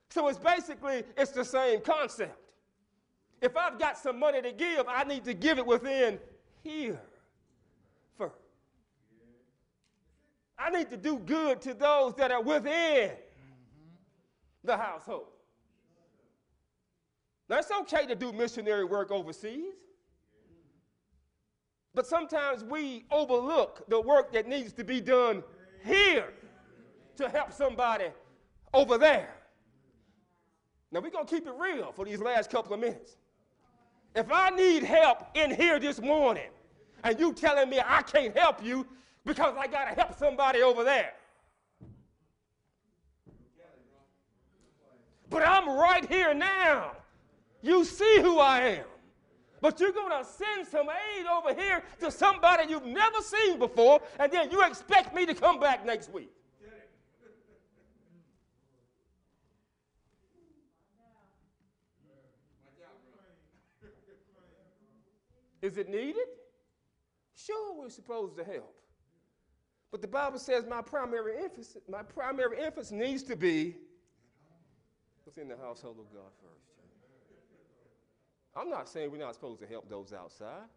S6: So it's basically, it's the same concept. If I've got some money to give, I need to give it within here first. I need to do good to those that are within the household. Now, it's okay to do missionary work overseas, but sometimes we overlook the work that needs to be done here to help somebody over there. Now we're going to keep it real for these last couple of minutes. If I need help in here this morning, and you telling me I can't help you because I got to help somebody over there, But I'm right here now. You see who I am. But you're going to send some aid over here to somebody you've never seen before, and then you expect me to come back next week. Is it needed? Sure, we're supposed to help. But the Bible says my primary emphasis, my primary emphasis needs to be within the household of God first. I'm not saying we're not supposed to help those outside,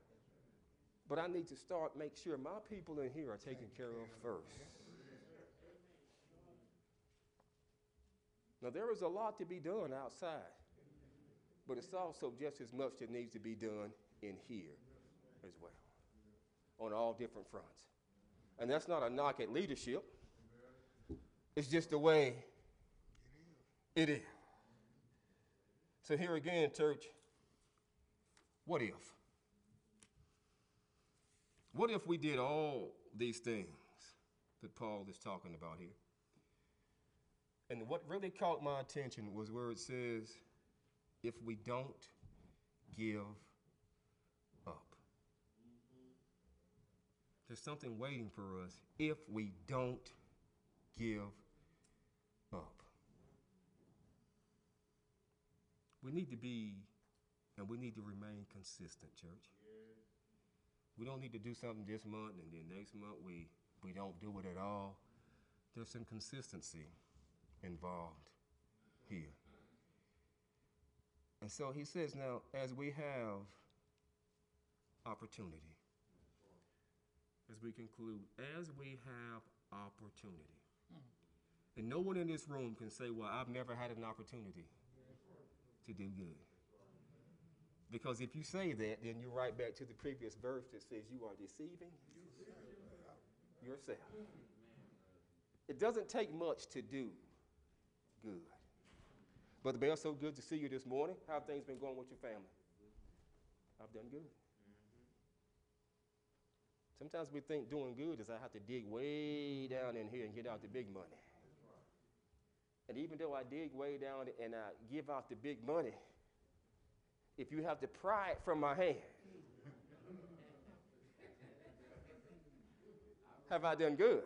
S6: but I need to start make sure my people in here are taken care of first. Now there is a lot to be done outside, but it's also just as much that needs to be done in here as well, on all different fronts. And that's not a knock at leadership. It's just the way it is. So here again, church, what if? What if we did all these things that Paul is talking about here? And what really caught my attention was where it says, if we don't give up. There's something waiting for us if we don't give up. We need to be and we need to remain consistent, church. We don't need to do something this month and then next month we, we don't do it at all. There's some consistency involved here. And so he says, now, as we have opportunity, as we conclude, as we have opportunity, hmm. and no one in this room can say, well, I've never had an opportunity to do good. Because if you say that, then you're right back to the previous verse that says you are deceiving yourself. It doesn't take much to do good. Brother Bell, so good to see you this morning. How have things been going with your family? I've done good. Sometimes we think doing good is I have to dig way down in here and get out the big money. And even though I dig way down and I give out the big money, if you have to pry it from my hand. have I done good?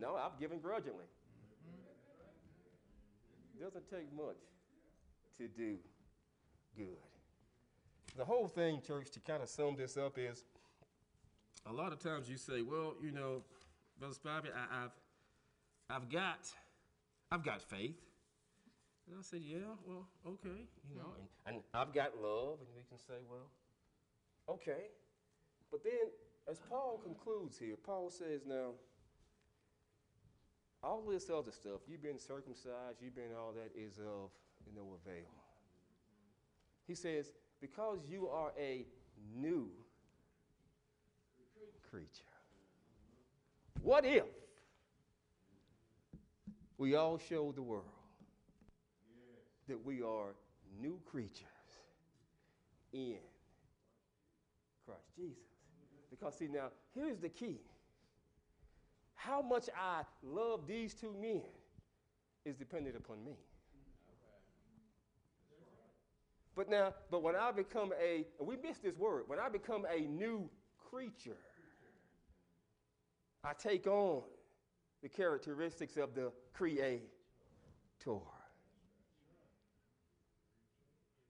S6: No, I've given grudgingly. It doesn't take much to do good. The whole thing, church, to kind of sum this up is a lot of times you say, well, you know, Brother Spivey, I, have I've got, I've got faith. And I said, yeah, well, okay, you know, and, and I've got love, and we can say, well, okay. But then, as Paul concludes here, Paul says, now, all this other stuff, you've been circumcised, you've been all that, is of no avail. He says, because you are a new creature. What if we all show the world that we are new creatures in Christ Jesus. Because, see, now, here's the key how much I love these two men is dependent upon me. But now, but when I become a, we missed this word, when I become a new creature, I take on the characteristics of the creator.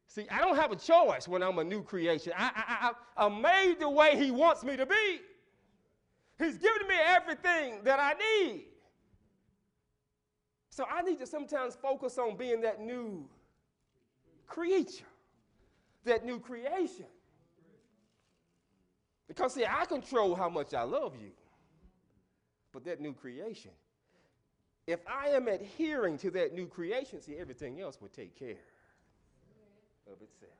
S6: See, I don't have a choice when I'm a new creation. I, I, I, I'm made the way He wants me to be. He's given me everything that I need. So I need to sometimes focus on being that new creature, that new creation. Because, see, I control how much I love you. But that new creation, if I am adhering to that new creation, see, everything else will take care of itself.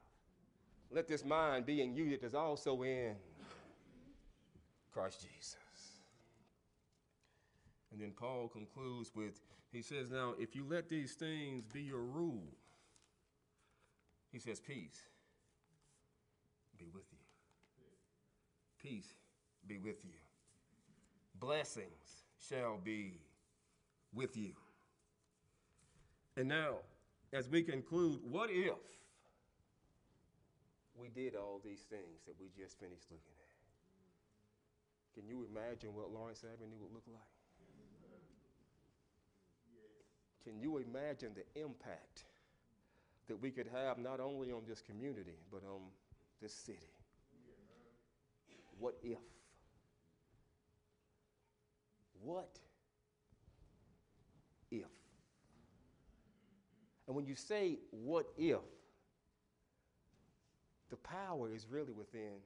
S6: Let this mind be in you that is also in Christ Jesus. And then Paul concludes with, he says, Now, if you let these things be your rule, he says, Peace be with you. Peace be with you. Blessings shall be with you. And now, as we conclude, what if we did all these things that we just finished looking at? Can you imagine what Lawrence Avenue would look like? Can you imagine the impact that we could have not only on this community, but on this city? What if? What if? And when you say what if, the power is really within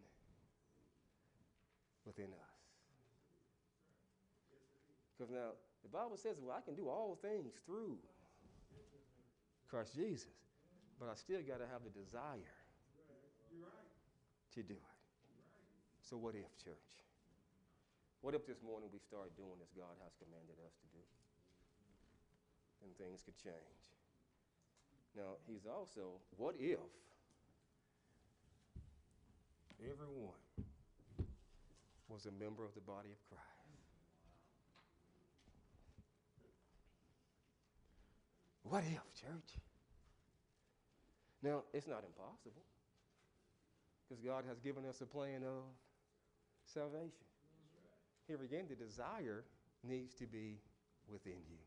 S6: within us. Because now the Bible says, well, I can do all things through Christ Jesus, but I still got to have the desire to do it. So, what if, church? What if this morning we start doing as God has commanded us to do? Then things could change. Now, he's also, what if everyone was a member of the body of Christ? What if, church? Now, it's not impossible because God has given us a plan of salvation. Here again, the desire needs to be within you.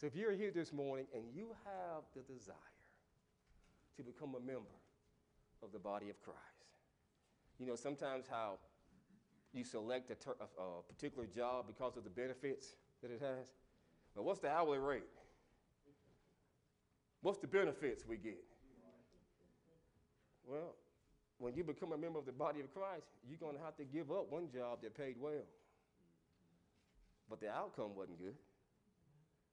S6: So if you're here this morning and you have the desire to become a member of the body of Christ, you know, sometimes how you select a, ter- a, a particular job because of the benefits that it has. But what's the hourly rate? What's the benefits we get? Well, when you become a member of the body of Christ, you're going to have to give up one job that paid well. But the outcome wasn't good.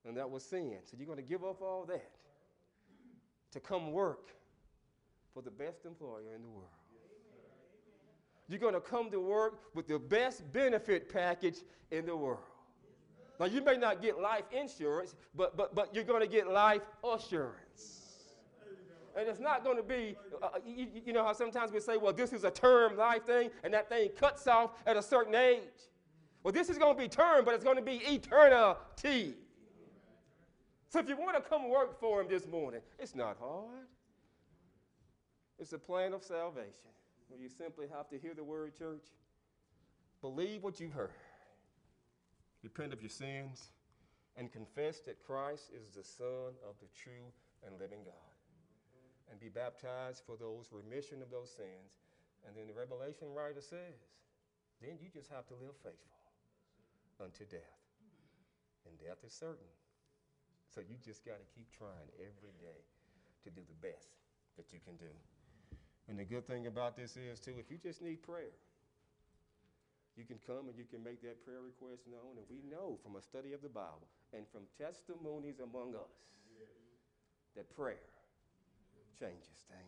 S6: And that was sin. So you're going to give up all that to come work for the best employer in the world. You're going to come to work with the best benefit package in the world. Now, you may not get life insurance, but, but, but you're going to get life assurance. And it's not going to be, uh, uh, you, you know how sometimes we say, well, this is a term life thing, and that thing cuts off at a certain age. Well, this is going to be term, but it's going to be eternity. So if you want to come work for him this morning, it's not hard. It's a plan of salvation where you simply have to hear the word, church, believe what you've heard, repent of your sins, and confess that Christ is the Son of the true and living God, be baptized for those remission of those sins. And then the Revelation writer says, then you just have to live faithful unto death. And death is certain. So you just got to keep trying every day to do the best that you can do. And the good thing about this is, too, if you just need prayer, you can come and you can make that prayer request known. And we know from a study of the Bible and from testimonies among us that prayer changes things.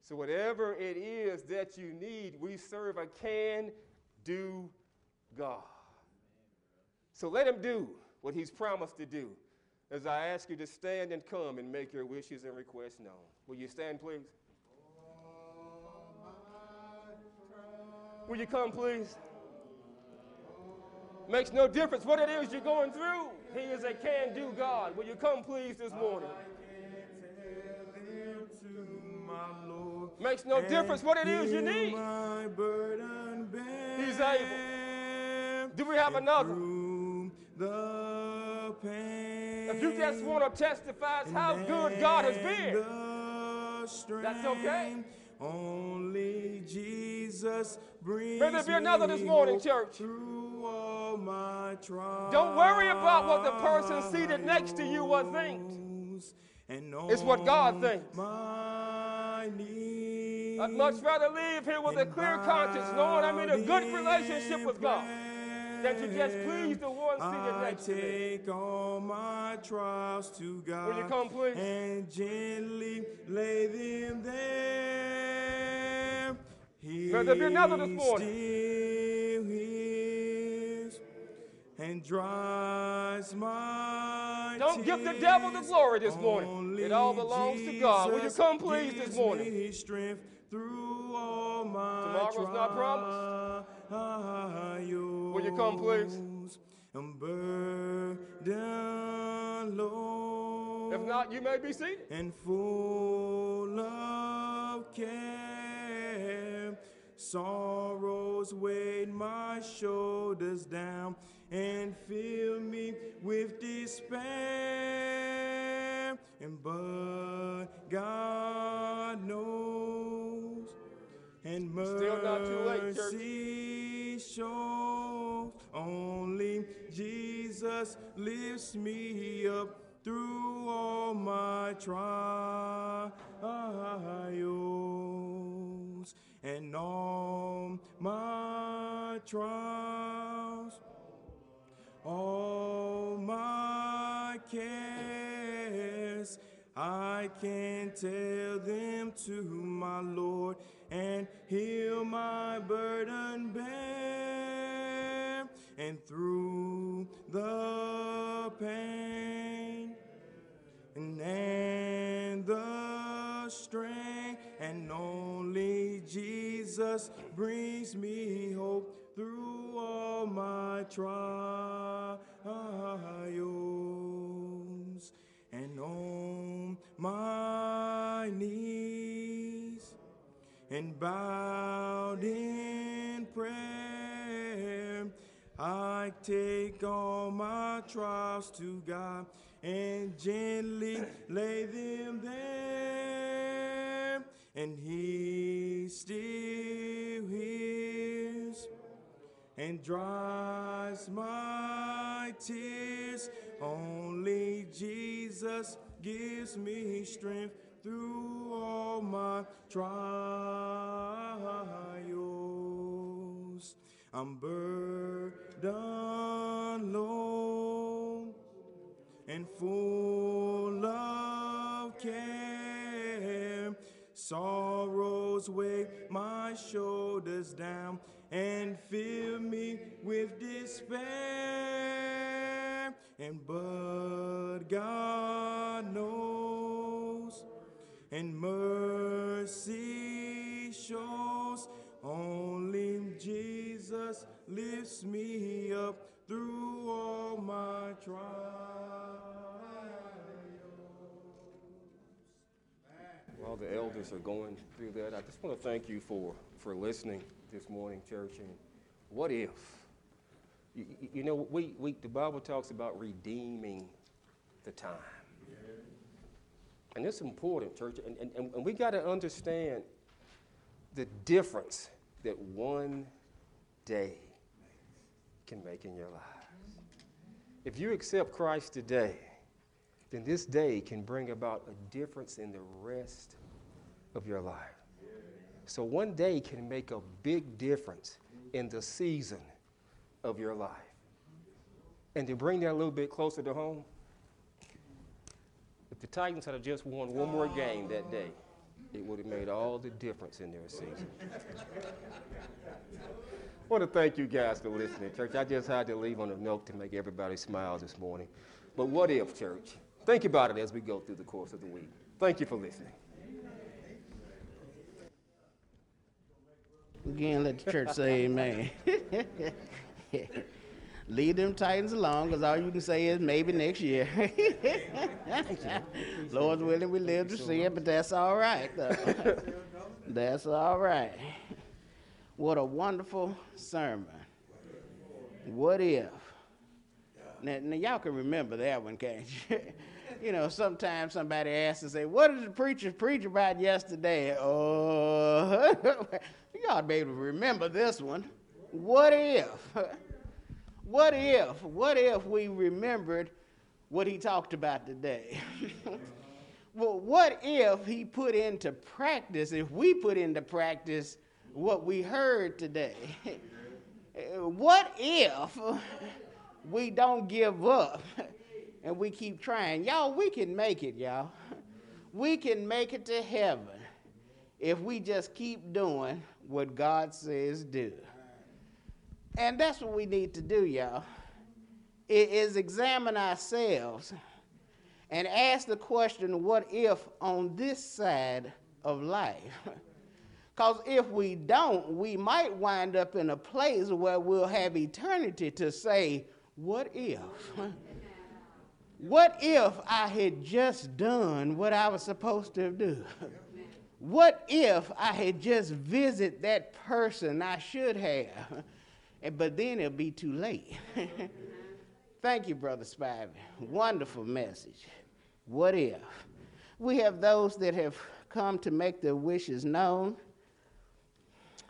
S6: So, whatever it is that you need, we serve a can do God. So, let Him do what He's promised to do. As I ask you to stand and come and make your wishes and requests known. Will you stand, please? Will you come, please? Makes no difference what it is you're going through. He is a can do God. Will you come, please, this morning? Makes no difference what it is you need. He's able. Do we have another? If you just want to testify how good God has been, that's okay.
S3: Only Jesus brings
S6: May there be another this morning, church.
S3: through all my trials.
S6: Don't worry about what the person seated next to you will think.
S3: And
S6: It's what God thinks. I'd much rather live here with a clear conscience, knowing I'm in a good relationship with God, than to just please the one seated next to me.
S3: take all my trials to God.
S6: Will you come, please?
S3: And gently lay them there. He
S6: May there be another this morning.
S3: still hears and dries my
S6: Don't give the devil the glory this morning. It all belongs to God. Will you come, please, this morning?
S3: me strength through all my
S6: Tomorrow's not promised. Will you come, please?
S3: I'm burdened, Lord.
S6: If not, you may be seated.
S3: And full of care, sorrows weighed my shoulders down and filled me with despair. And but God knows, and
S6: Still not too late,
S3: mercy shows. Only Jesus lifts me up through all my trials and all my trials all my cares. I can tell them to my Lord and heal my burden bear. And through the pain and, the only Jesus brings me hope through all my trials and on my knees and bowed in prayer. I take all my trials to God and gently lay them there, and He still hears and dries my tears. Only Jesus gives me strength through all my trials. I'm burdened low and full Sorrows weigh my shoulders down and fill me with despair. And but God knows, and mercy shows. Only Jesus lifts me up through all my trials.
S6: While the elders are going through that, I just want to thank you for, for listening this morning, church. And what if? You, you- know, we, we, the Bible talks about redeeming the time. And it's important, church. And, and, and and we got to understand the difference that one day can make in your lives. If you accept Christ today, then this day can bring about a difference in the rest of your life. So one day can make a big difference in the season of your life. And to bring that a little bit closer to home, if the Titans had just won one more game that day, it would have made all the difference in their season. I want to thank you guys for listening, church. I just had to leave on a note to make everybody smile this morning. But what if, church? Think about it as we go through the course of the week. Thank you for listening.
S7: Again, let the church say amen. Leave them Titans alone, because all you can say is maybe next year. Lord's willing, we live to see it, but that's all right. that's all right. What a wonderful sermon. What if? Now, now y'all can remember that one, can't you? You know, sometimes somebody asks and say, "What did the preacher preach about yesterday?" Oh, you ought to be able to remember this one. What if? What if? What if we remembered what he talked about today? well, what if he put into practice? If we put into practice what we heard today? what if we don't give up and we keep trying? Y'all, we can make it, y'all. We can make it to heaven if we just keep doing what God says do. And that's what we need to do, y'all. Is examine ourselves and ask the question, what if on this side of life? Because if we don't, we might wind up in a place where we'll have eternity to say, what if? What if I had just done what I was supposed to do? What if I had just visited that person I should have? But then it'll be too late. Thank you, Brother Spivey. Wonderful message. What if? We have those that have come to make their wishes known.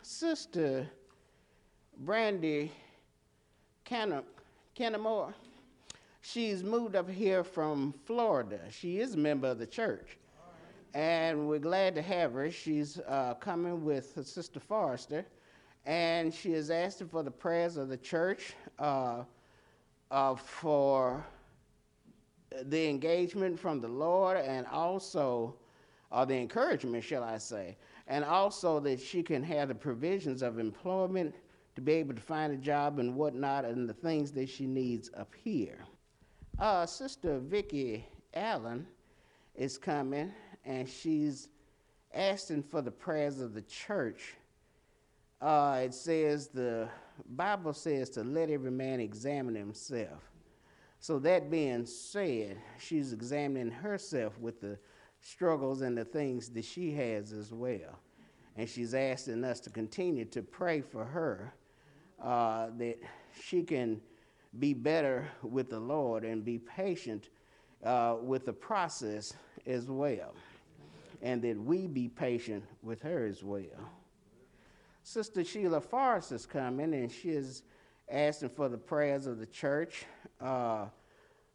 S7: Sister Brandy Kennamore, she's moved up here from Florida. She is a member of the church. And we're glad to have her. She's uh, coming with Sister Forrester, and she is asking for the prayers of the church uh, uh, for the engagement from the Lord and also, or the encouragement, shall I say, and also that she can have the provisions of employment to be able to find a job and whatnot and the things that she needs up here. Uh, Sister Vicki Allen is coming and she's asking for the prayers of the church. Uh, it says the Bible says to let every man examine himself. So, that being said, she's examining herself with the struggles and the things that she has as well. And she's asking us to continue to pray for her uh, that she can be better with the Lord and be patient uh, with the process as well. And that we be patient with her as well. Sister Sheila Forrest is coming, and she is asking for the prayers of the church, uh,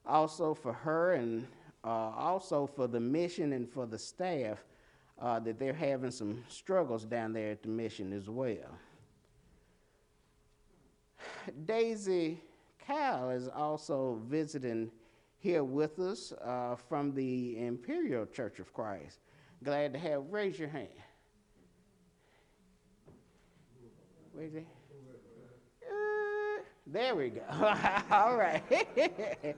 S7: also for her, and uh, also for the mission and for the staff uh, that they're having some struggles down there at the mission as well. Daisy Cal is also visiting here with us uh, from the Imperial Church of Christ. Glad to have, raise your hand. Where's it? Uh, there we go. all right.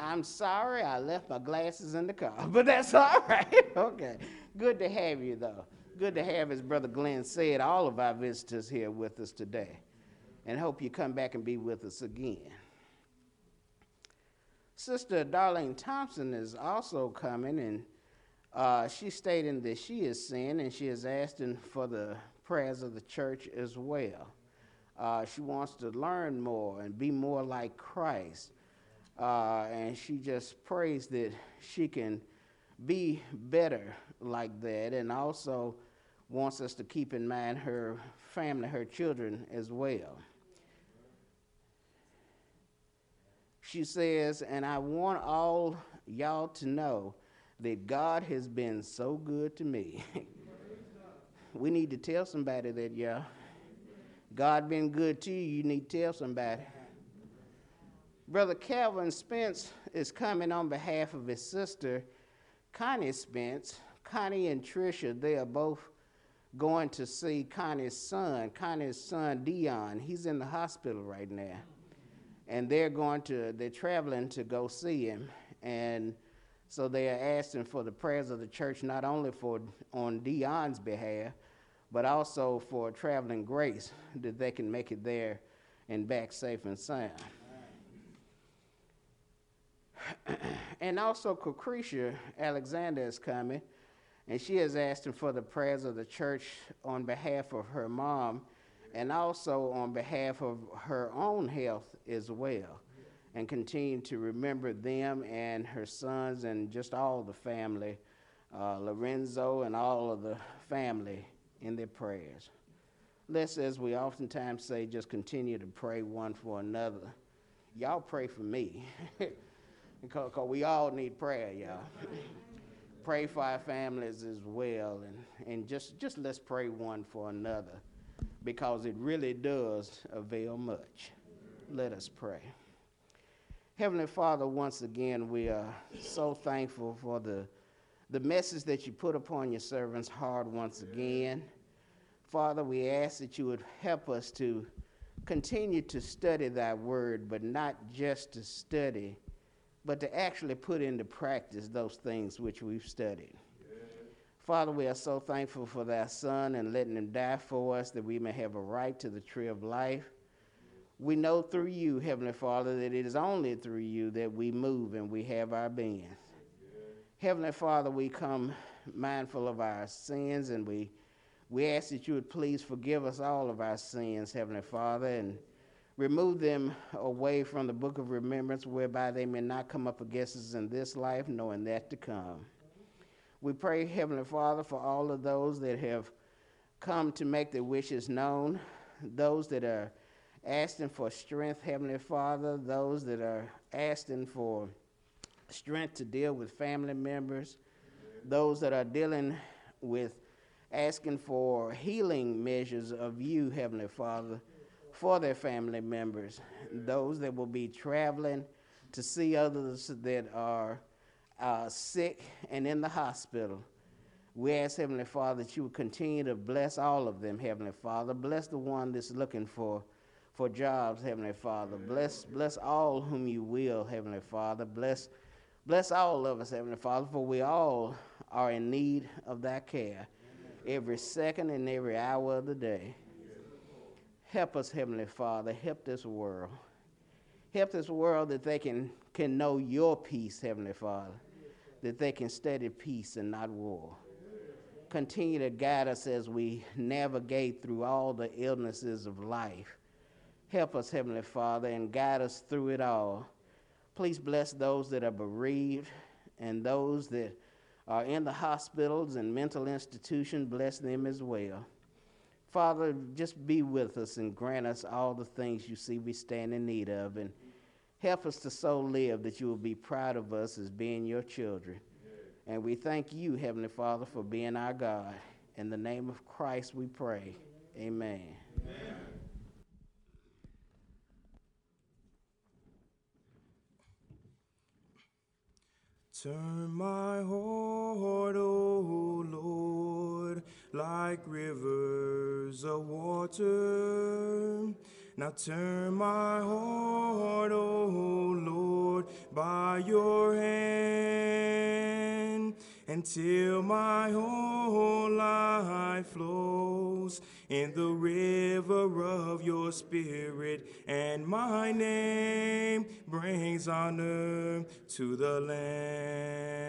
S7: I'm sorry I left my glasses in the car, but that's all right. okay. Good to have you, though. Good to have, as Brother Glenn said, all of our visitors here with us today. And hope you come back and be with us again. Sister Darlene Thompson is also coming, and uh, she's stating that she is sin and she is asking for the prayers of the church as well. Uh, she wants to learn more and be more like Christ. Uh, and she just prays that she can be better like that and also wants us to keep in mind her family, her children as well. She says, and I want all y'all to know that God has been so good to me. We need to tell somebody that, y'all. God been good to you. You need to tell somebody. Brother Calvin Spence is coming on behalf of his sister, Connie Spence. Connie and Tricia, they are both going to see Connie's son, Connie's son Dion. He's in the hospital right now. And they're going to, they're traveling to go see him. And so they are asking for the prayers of the church, not only for on Dion's behalf, but also for traveling grace that they can make it there and back safe and sound. and also, Lucretia Alexander is coming, and she is asking for the prayers of the church on behalf of her mom and also on behalf of her own health as well and continue to remember them and her sons and just all the family, uh, Lorenzo and all of the family in their prayers. Let's, as we oftentimes say, just continue to pray one for another. Y'all pray for me, because we all need prayer, y'all. pray for our families as well, and, and just, just let's pray one for another, because it really does avail much. Let us pray. Heavenly Father, once again, we are so thankful for the, the message that you put upon your servant's heart once again. Father, we ask that you would help us to continue to study thy word, but not just to study, but to actually put into practice those things which we've studied. Father, we are so thankful for thy son and letting him die for us that we may have a right to the tree of life. We know through you, Heavenly Father, that it is only through you that we move and we have our being. Heavenly Father, we come mindful of our sins and we, we ask that you would please forgive us all of our sins, Heavenly Father, and remove them away from the book of remembrance whereby they may not come up against us in this life, knowing that to come. We pray, Heavenly Father, for all of those that have come to make their wishes known, those that are asking for strength, Heavenly Father, those that are asking for strength to deal with family members, those that are dealing with asking for healing measures of you, Heavenly Father, for their family members, those that will be traveling to see others that are uh, sick and in the hospital. We ask, Heavenly Father, that you would continue to bless all of them, Heavenly Father. Bless the one that's looking for for jobs, Heavenly Father. Bless, bless all whom you will, Heavenly Father. Bless, bless all of us, Heavenly Father, for we all are in need of that care every second and every hour of the day. Help us, Heavenly Father. Help this world. Help this world that they can, can know your peace, Heavenly Father, that they can study peace and not war. Continue to guide us as we navigate through all the illnesses of life Help us, Heavenly Father, and guide us through it all. Please bless those that are bereaved and those that are in the hospitals and mental institutions. Bless them as well. Father, just be with us and grant us all the things you see we stand in need of. And help us to so live that you will be proud of us as being your children. And we thank you, Heavenly Father, for being our God. In the name of Christ we pray. Amen. Amen.
S3: Turn my heart, O Lord, like rivers of water. Now turn my heart, O Lord, by your hand until my whole life flows in the river of your spirit, and my name brings honor to the Lamb.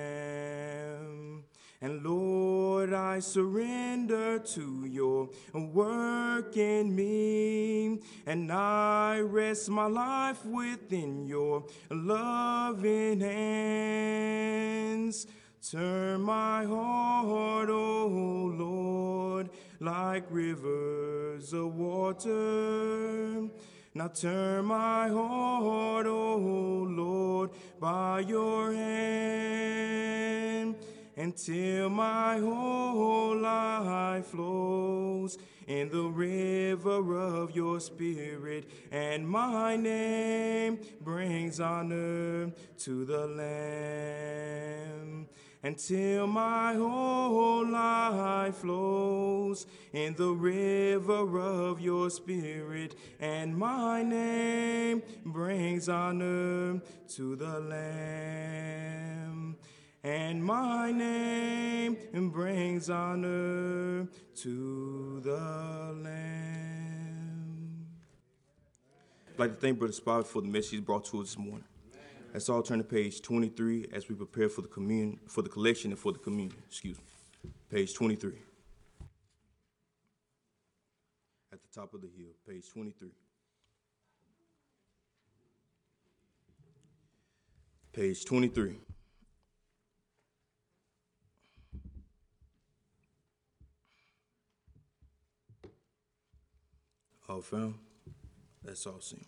S3: And Lord, I surrender to your work in me, and I rest my life within your loving hands. Turn my heart, O oh Lord, like rivers of water. Now turn my heart, O oh Lord, by your hand, until my whole life flows in the river of your spirit, and my name brings honor to the Lamb until my whole life flows in the river of your spirit, and my name brings honor to the Lamb. And my name brings honor to the Lamb.
S5: I'd like to thank Brother Spot for the message brought to us this morning. Let's all turn to page 23 as we prepare for the communion, for the collection and for the communion. Excuse me. Page 23. At the top of the hill, page 23. Page 23. All found? Let's all sing.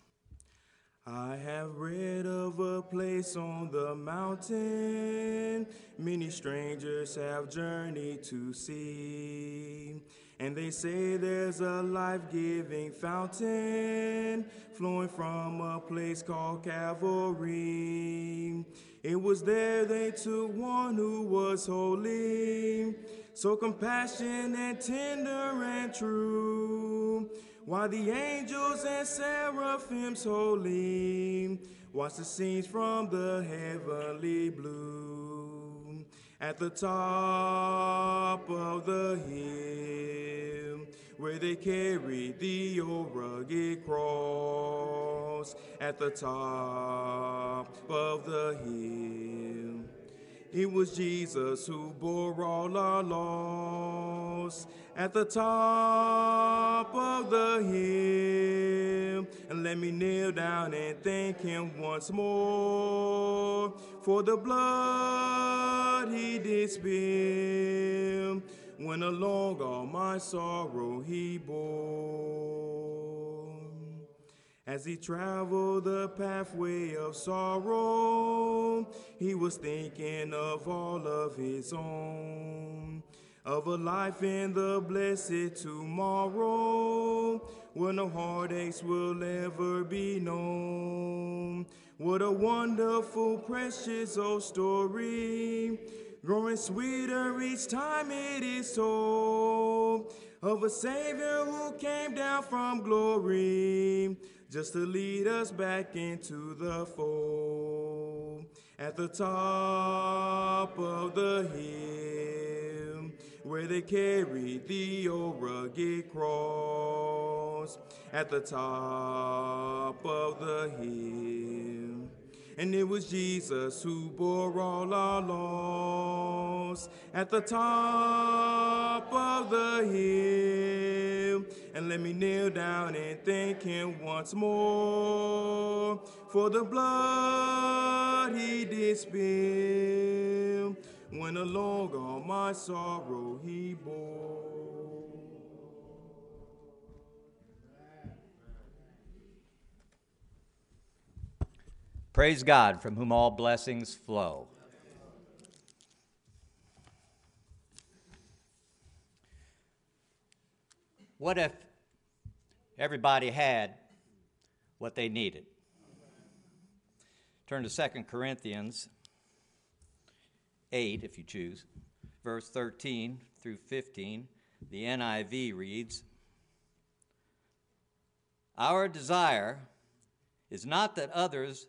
S5: I have read of a place on the mountain many strangers have journeyed to see. And they say there's a life giving fountain flowing from a place called Calvary. It was there they took one who was holy, so compassionate, and tender, and true while the angels and seraphims holy watch the scenes from the heavenly blue. At the top of the hill,
S3: where they carried the old rugged cross at the top of the hill. It was Jesus who bore all our loss at the top of the hill. And let me kneel down and thank him once more for the blood he did spill when along all my sorrow he bore. As he traveled the pathway of sorrow, he was thinking of all of his own, of a life in the blessed tomorrow, where no heartaches will ever be known. What a wonderful, precious old story, growing sweeter each time it is told, of a Savior who came down from glory just to lead us back into the fold. At the top of the hill, where they carried the old rugged cross. At the top of the hill. And it was Jesus who bore all our loss at the top of the hill. And let me kneel down and thank him once more for the blood he did spill when along all my sorrow he bore.
S8: Praise God, from whom all blessings flow. What if everybody had what they needed? Turn to 2 Corinthians 8, if you choose, verse 13 through 15. The NIV reads Our desire is not that others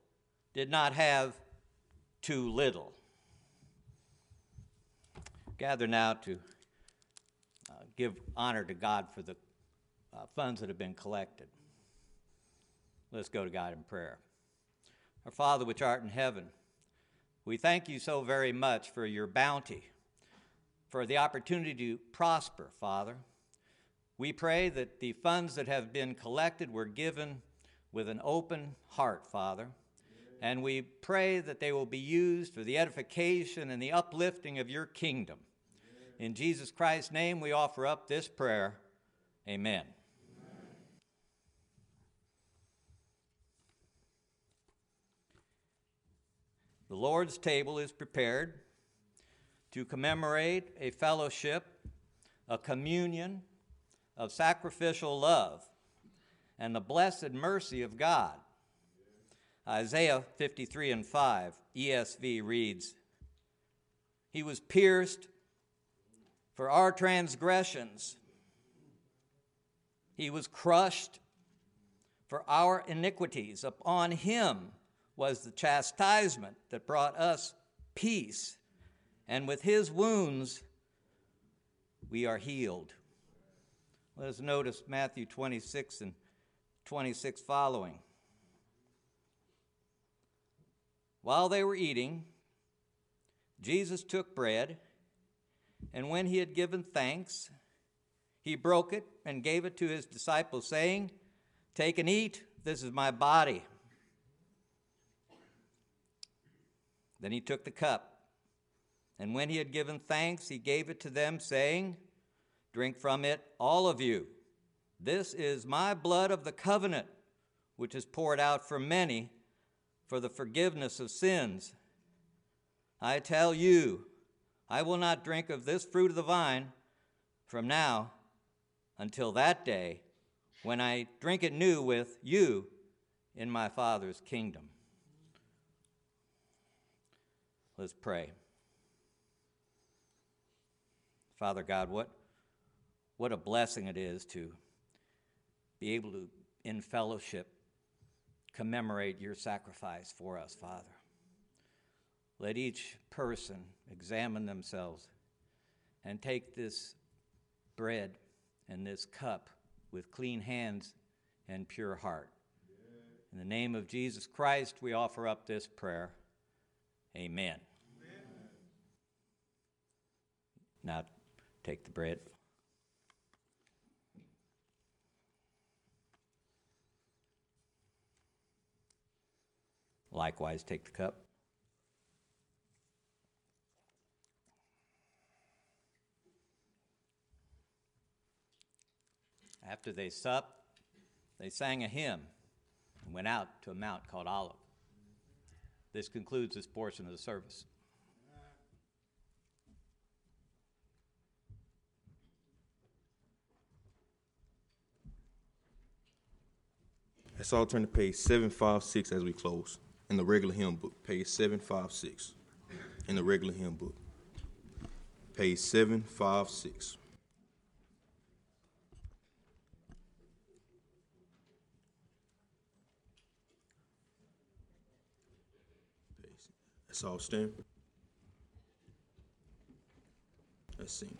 S8: did not have too little. Gather now to uh, give honor to God for the uh, funds that have been collected. Let's go to God in prayer. Our Father, which art in heaven, we thank you so very much for your bounty, for the opportunity to prosper, Father. We pray that the funds that have been collected were given with an open heart, Father and we pray that they will be used for the edification and the uplifting of your kingdom. In Jesus Christ's name, we offer up this prayer. Amen. The Lord's table is prepared to commemorate a fellowship, a communion of sacrificial love, and the blessed mercy of God Isaiah 53 and 5, ESV reads, He was pierced for our transgressions, He was crushed for our iniquities. Upon Him was the chastisement that brought us peace, and with His wounds we are healed. Let us notice Matthew 26 and 26 following. While they were eating, Jesus took bread, and when he had given thanks, he broke it and gave it to his disciples, saying, Take and eat, this is my body. Then he took the cup, and when he had given thanks, he gave it to them, saying, Drink from it, all of you. This is my blood of the covenant, which is poured out for many for the forgiveness of sins. I tell you, I will not drink of this fruit of the vine from now until that day when I drink it new with you in my Father's kingdom. Let's pray. Father God, what, what a blessing it is to be able to, in fellowship, commemorate your sacrifice for us, Father. Let each person examine themselves and take this bread and this cup with clean hands and pure heart. In the name of Jesus Christ, we offer up this prayer. Amen. Amen. Now, take the bread. Likewise, take the cup. After they supped, they sang a hymn and went out to a mount called Olive. This concludes this portion of the service.
S5: Let's all turn to page 756 as we close in the regular hymn book. Page 756 in the regular hymn book. Page 756. Let's all stand. Let's sing.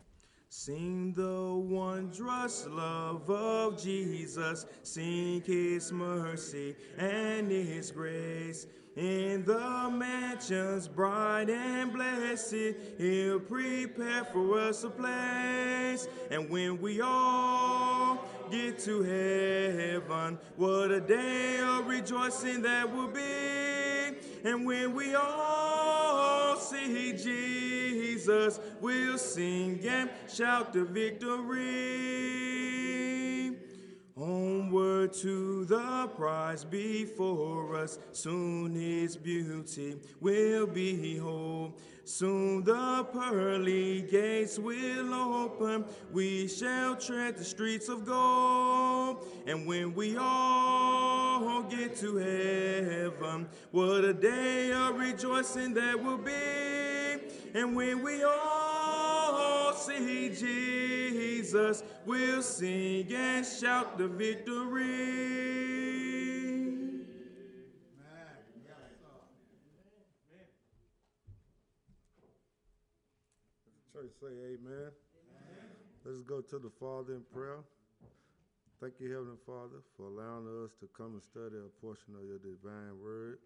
S3: Sing the wondrous love of Jesus, sing his mercy and his grace. In the mansions bright and blessed, he'll prepare for us a place. And when we all get to heaven, what a day of rejoicing that will be. And when we all see Jesus, we'll sing and shout the victory. Onward to the prize before us, soon his beauty will behold. Soon the pearly gates will open, we shall tread the streets of gold. And when we all get to heaven, what a day of rejoicing that will be. And when we all see Jesus, we'll sing and shout the victory.
S9: Church say amen. amen. Let's go to the Father in prayer. Thank you, Heavenly Father, for allowing us to come and study a portion of your divine word.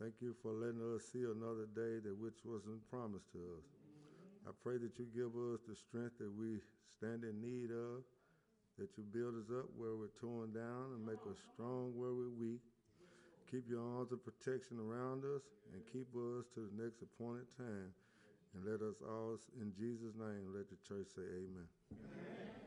S9: Thank you for letting us see another day that which wasn't promised to us. I pray that you give us the strength that we stand in need of, that you build us up where we're torn down and make us strong where we're weak. Keep your arms of protection around us and keep us to the next appointed time. And let us all, in Jesus' name, let the church say amen. amen.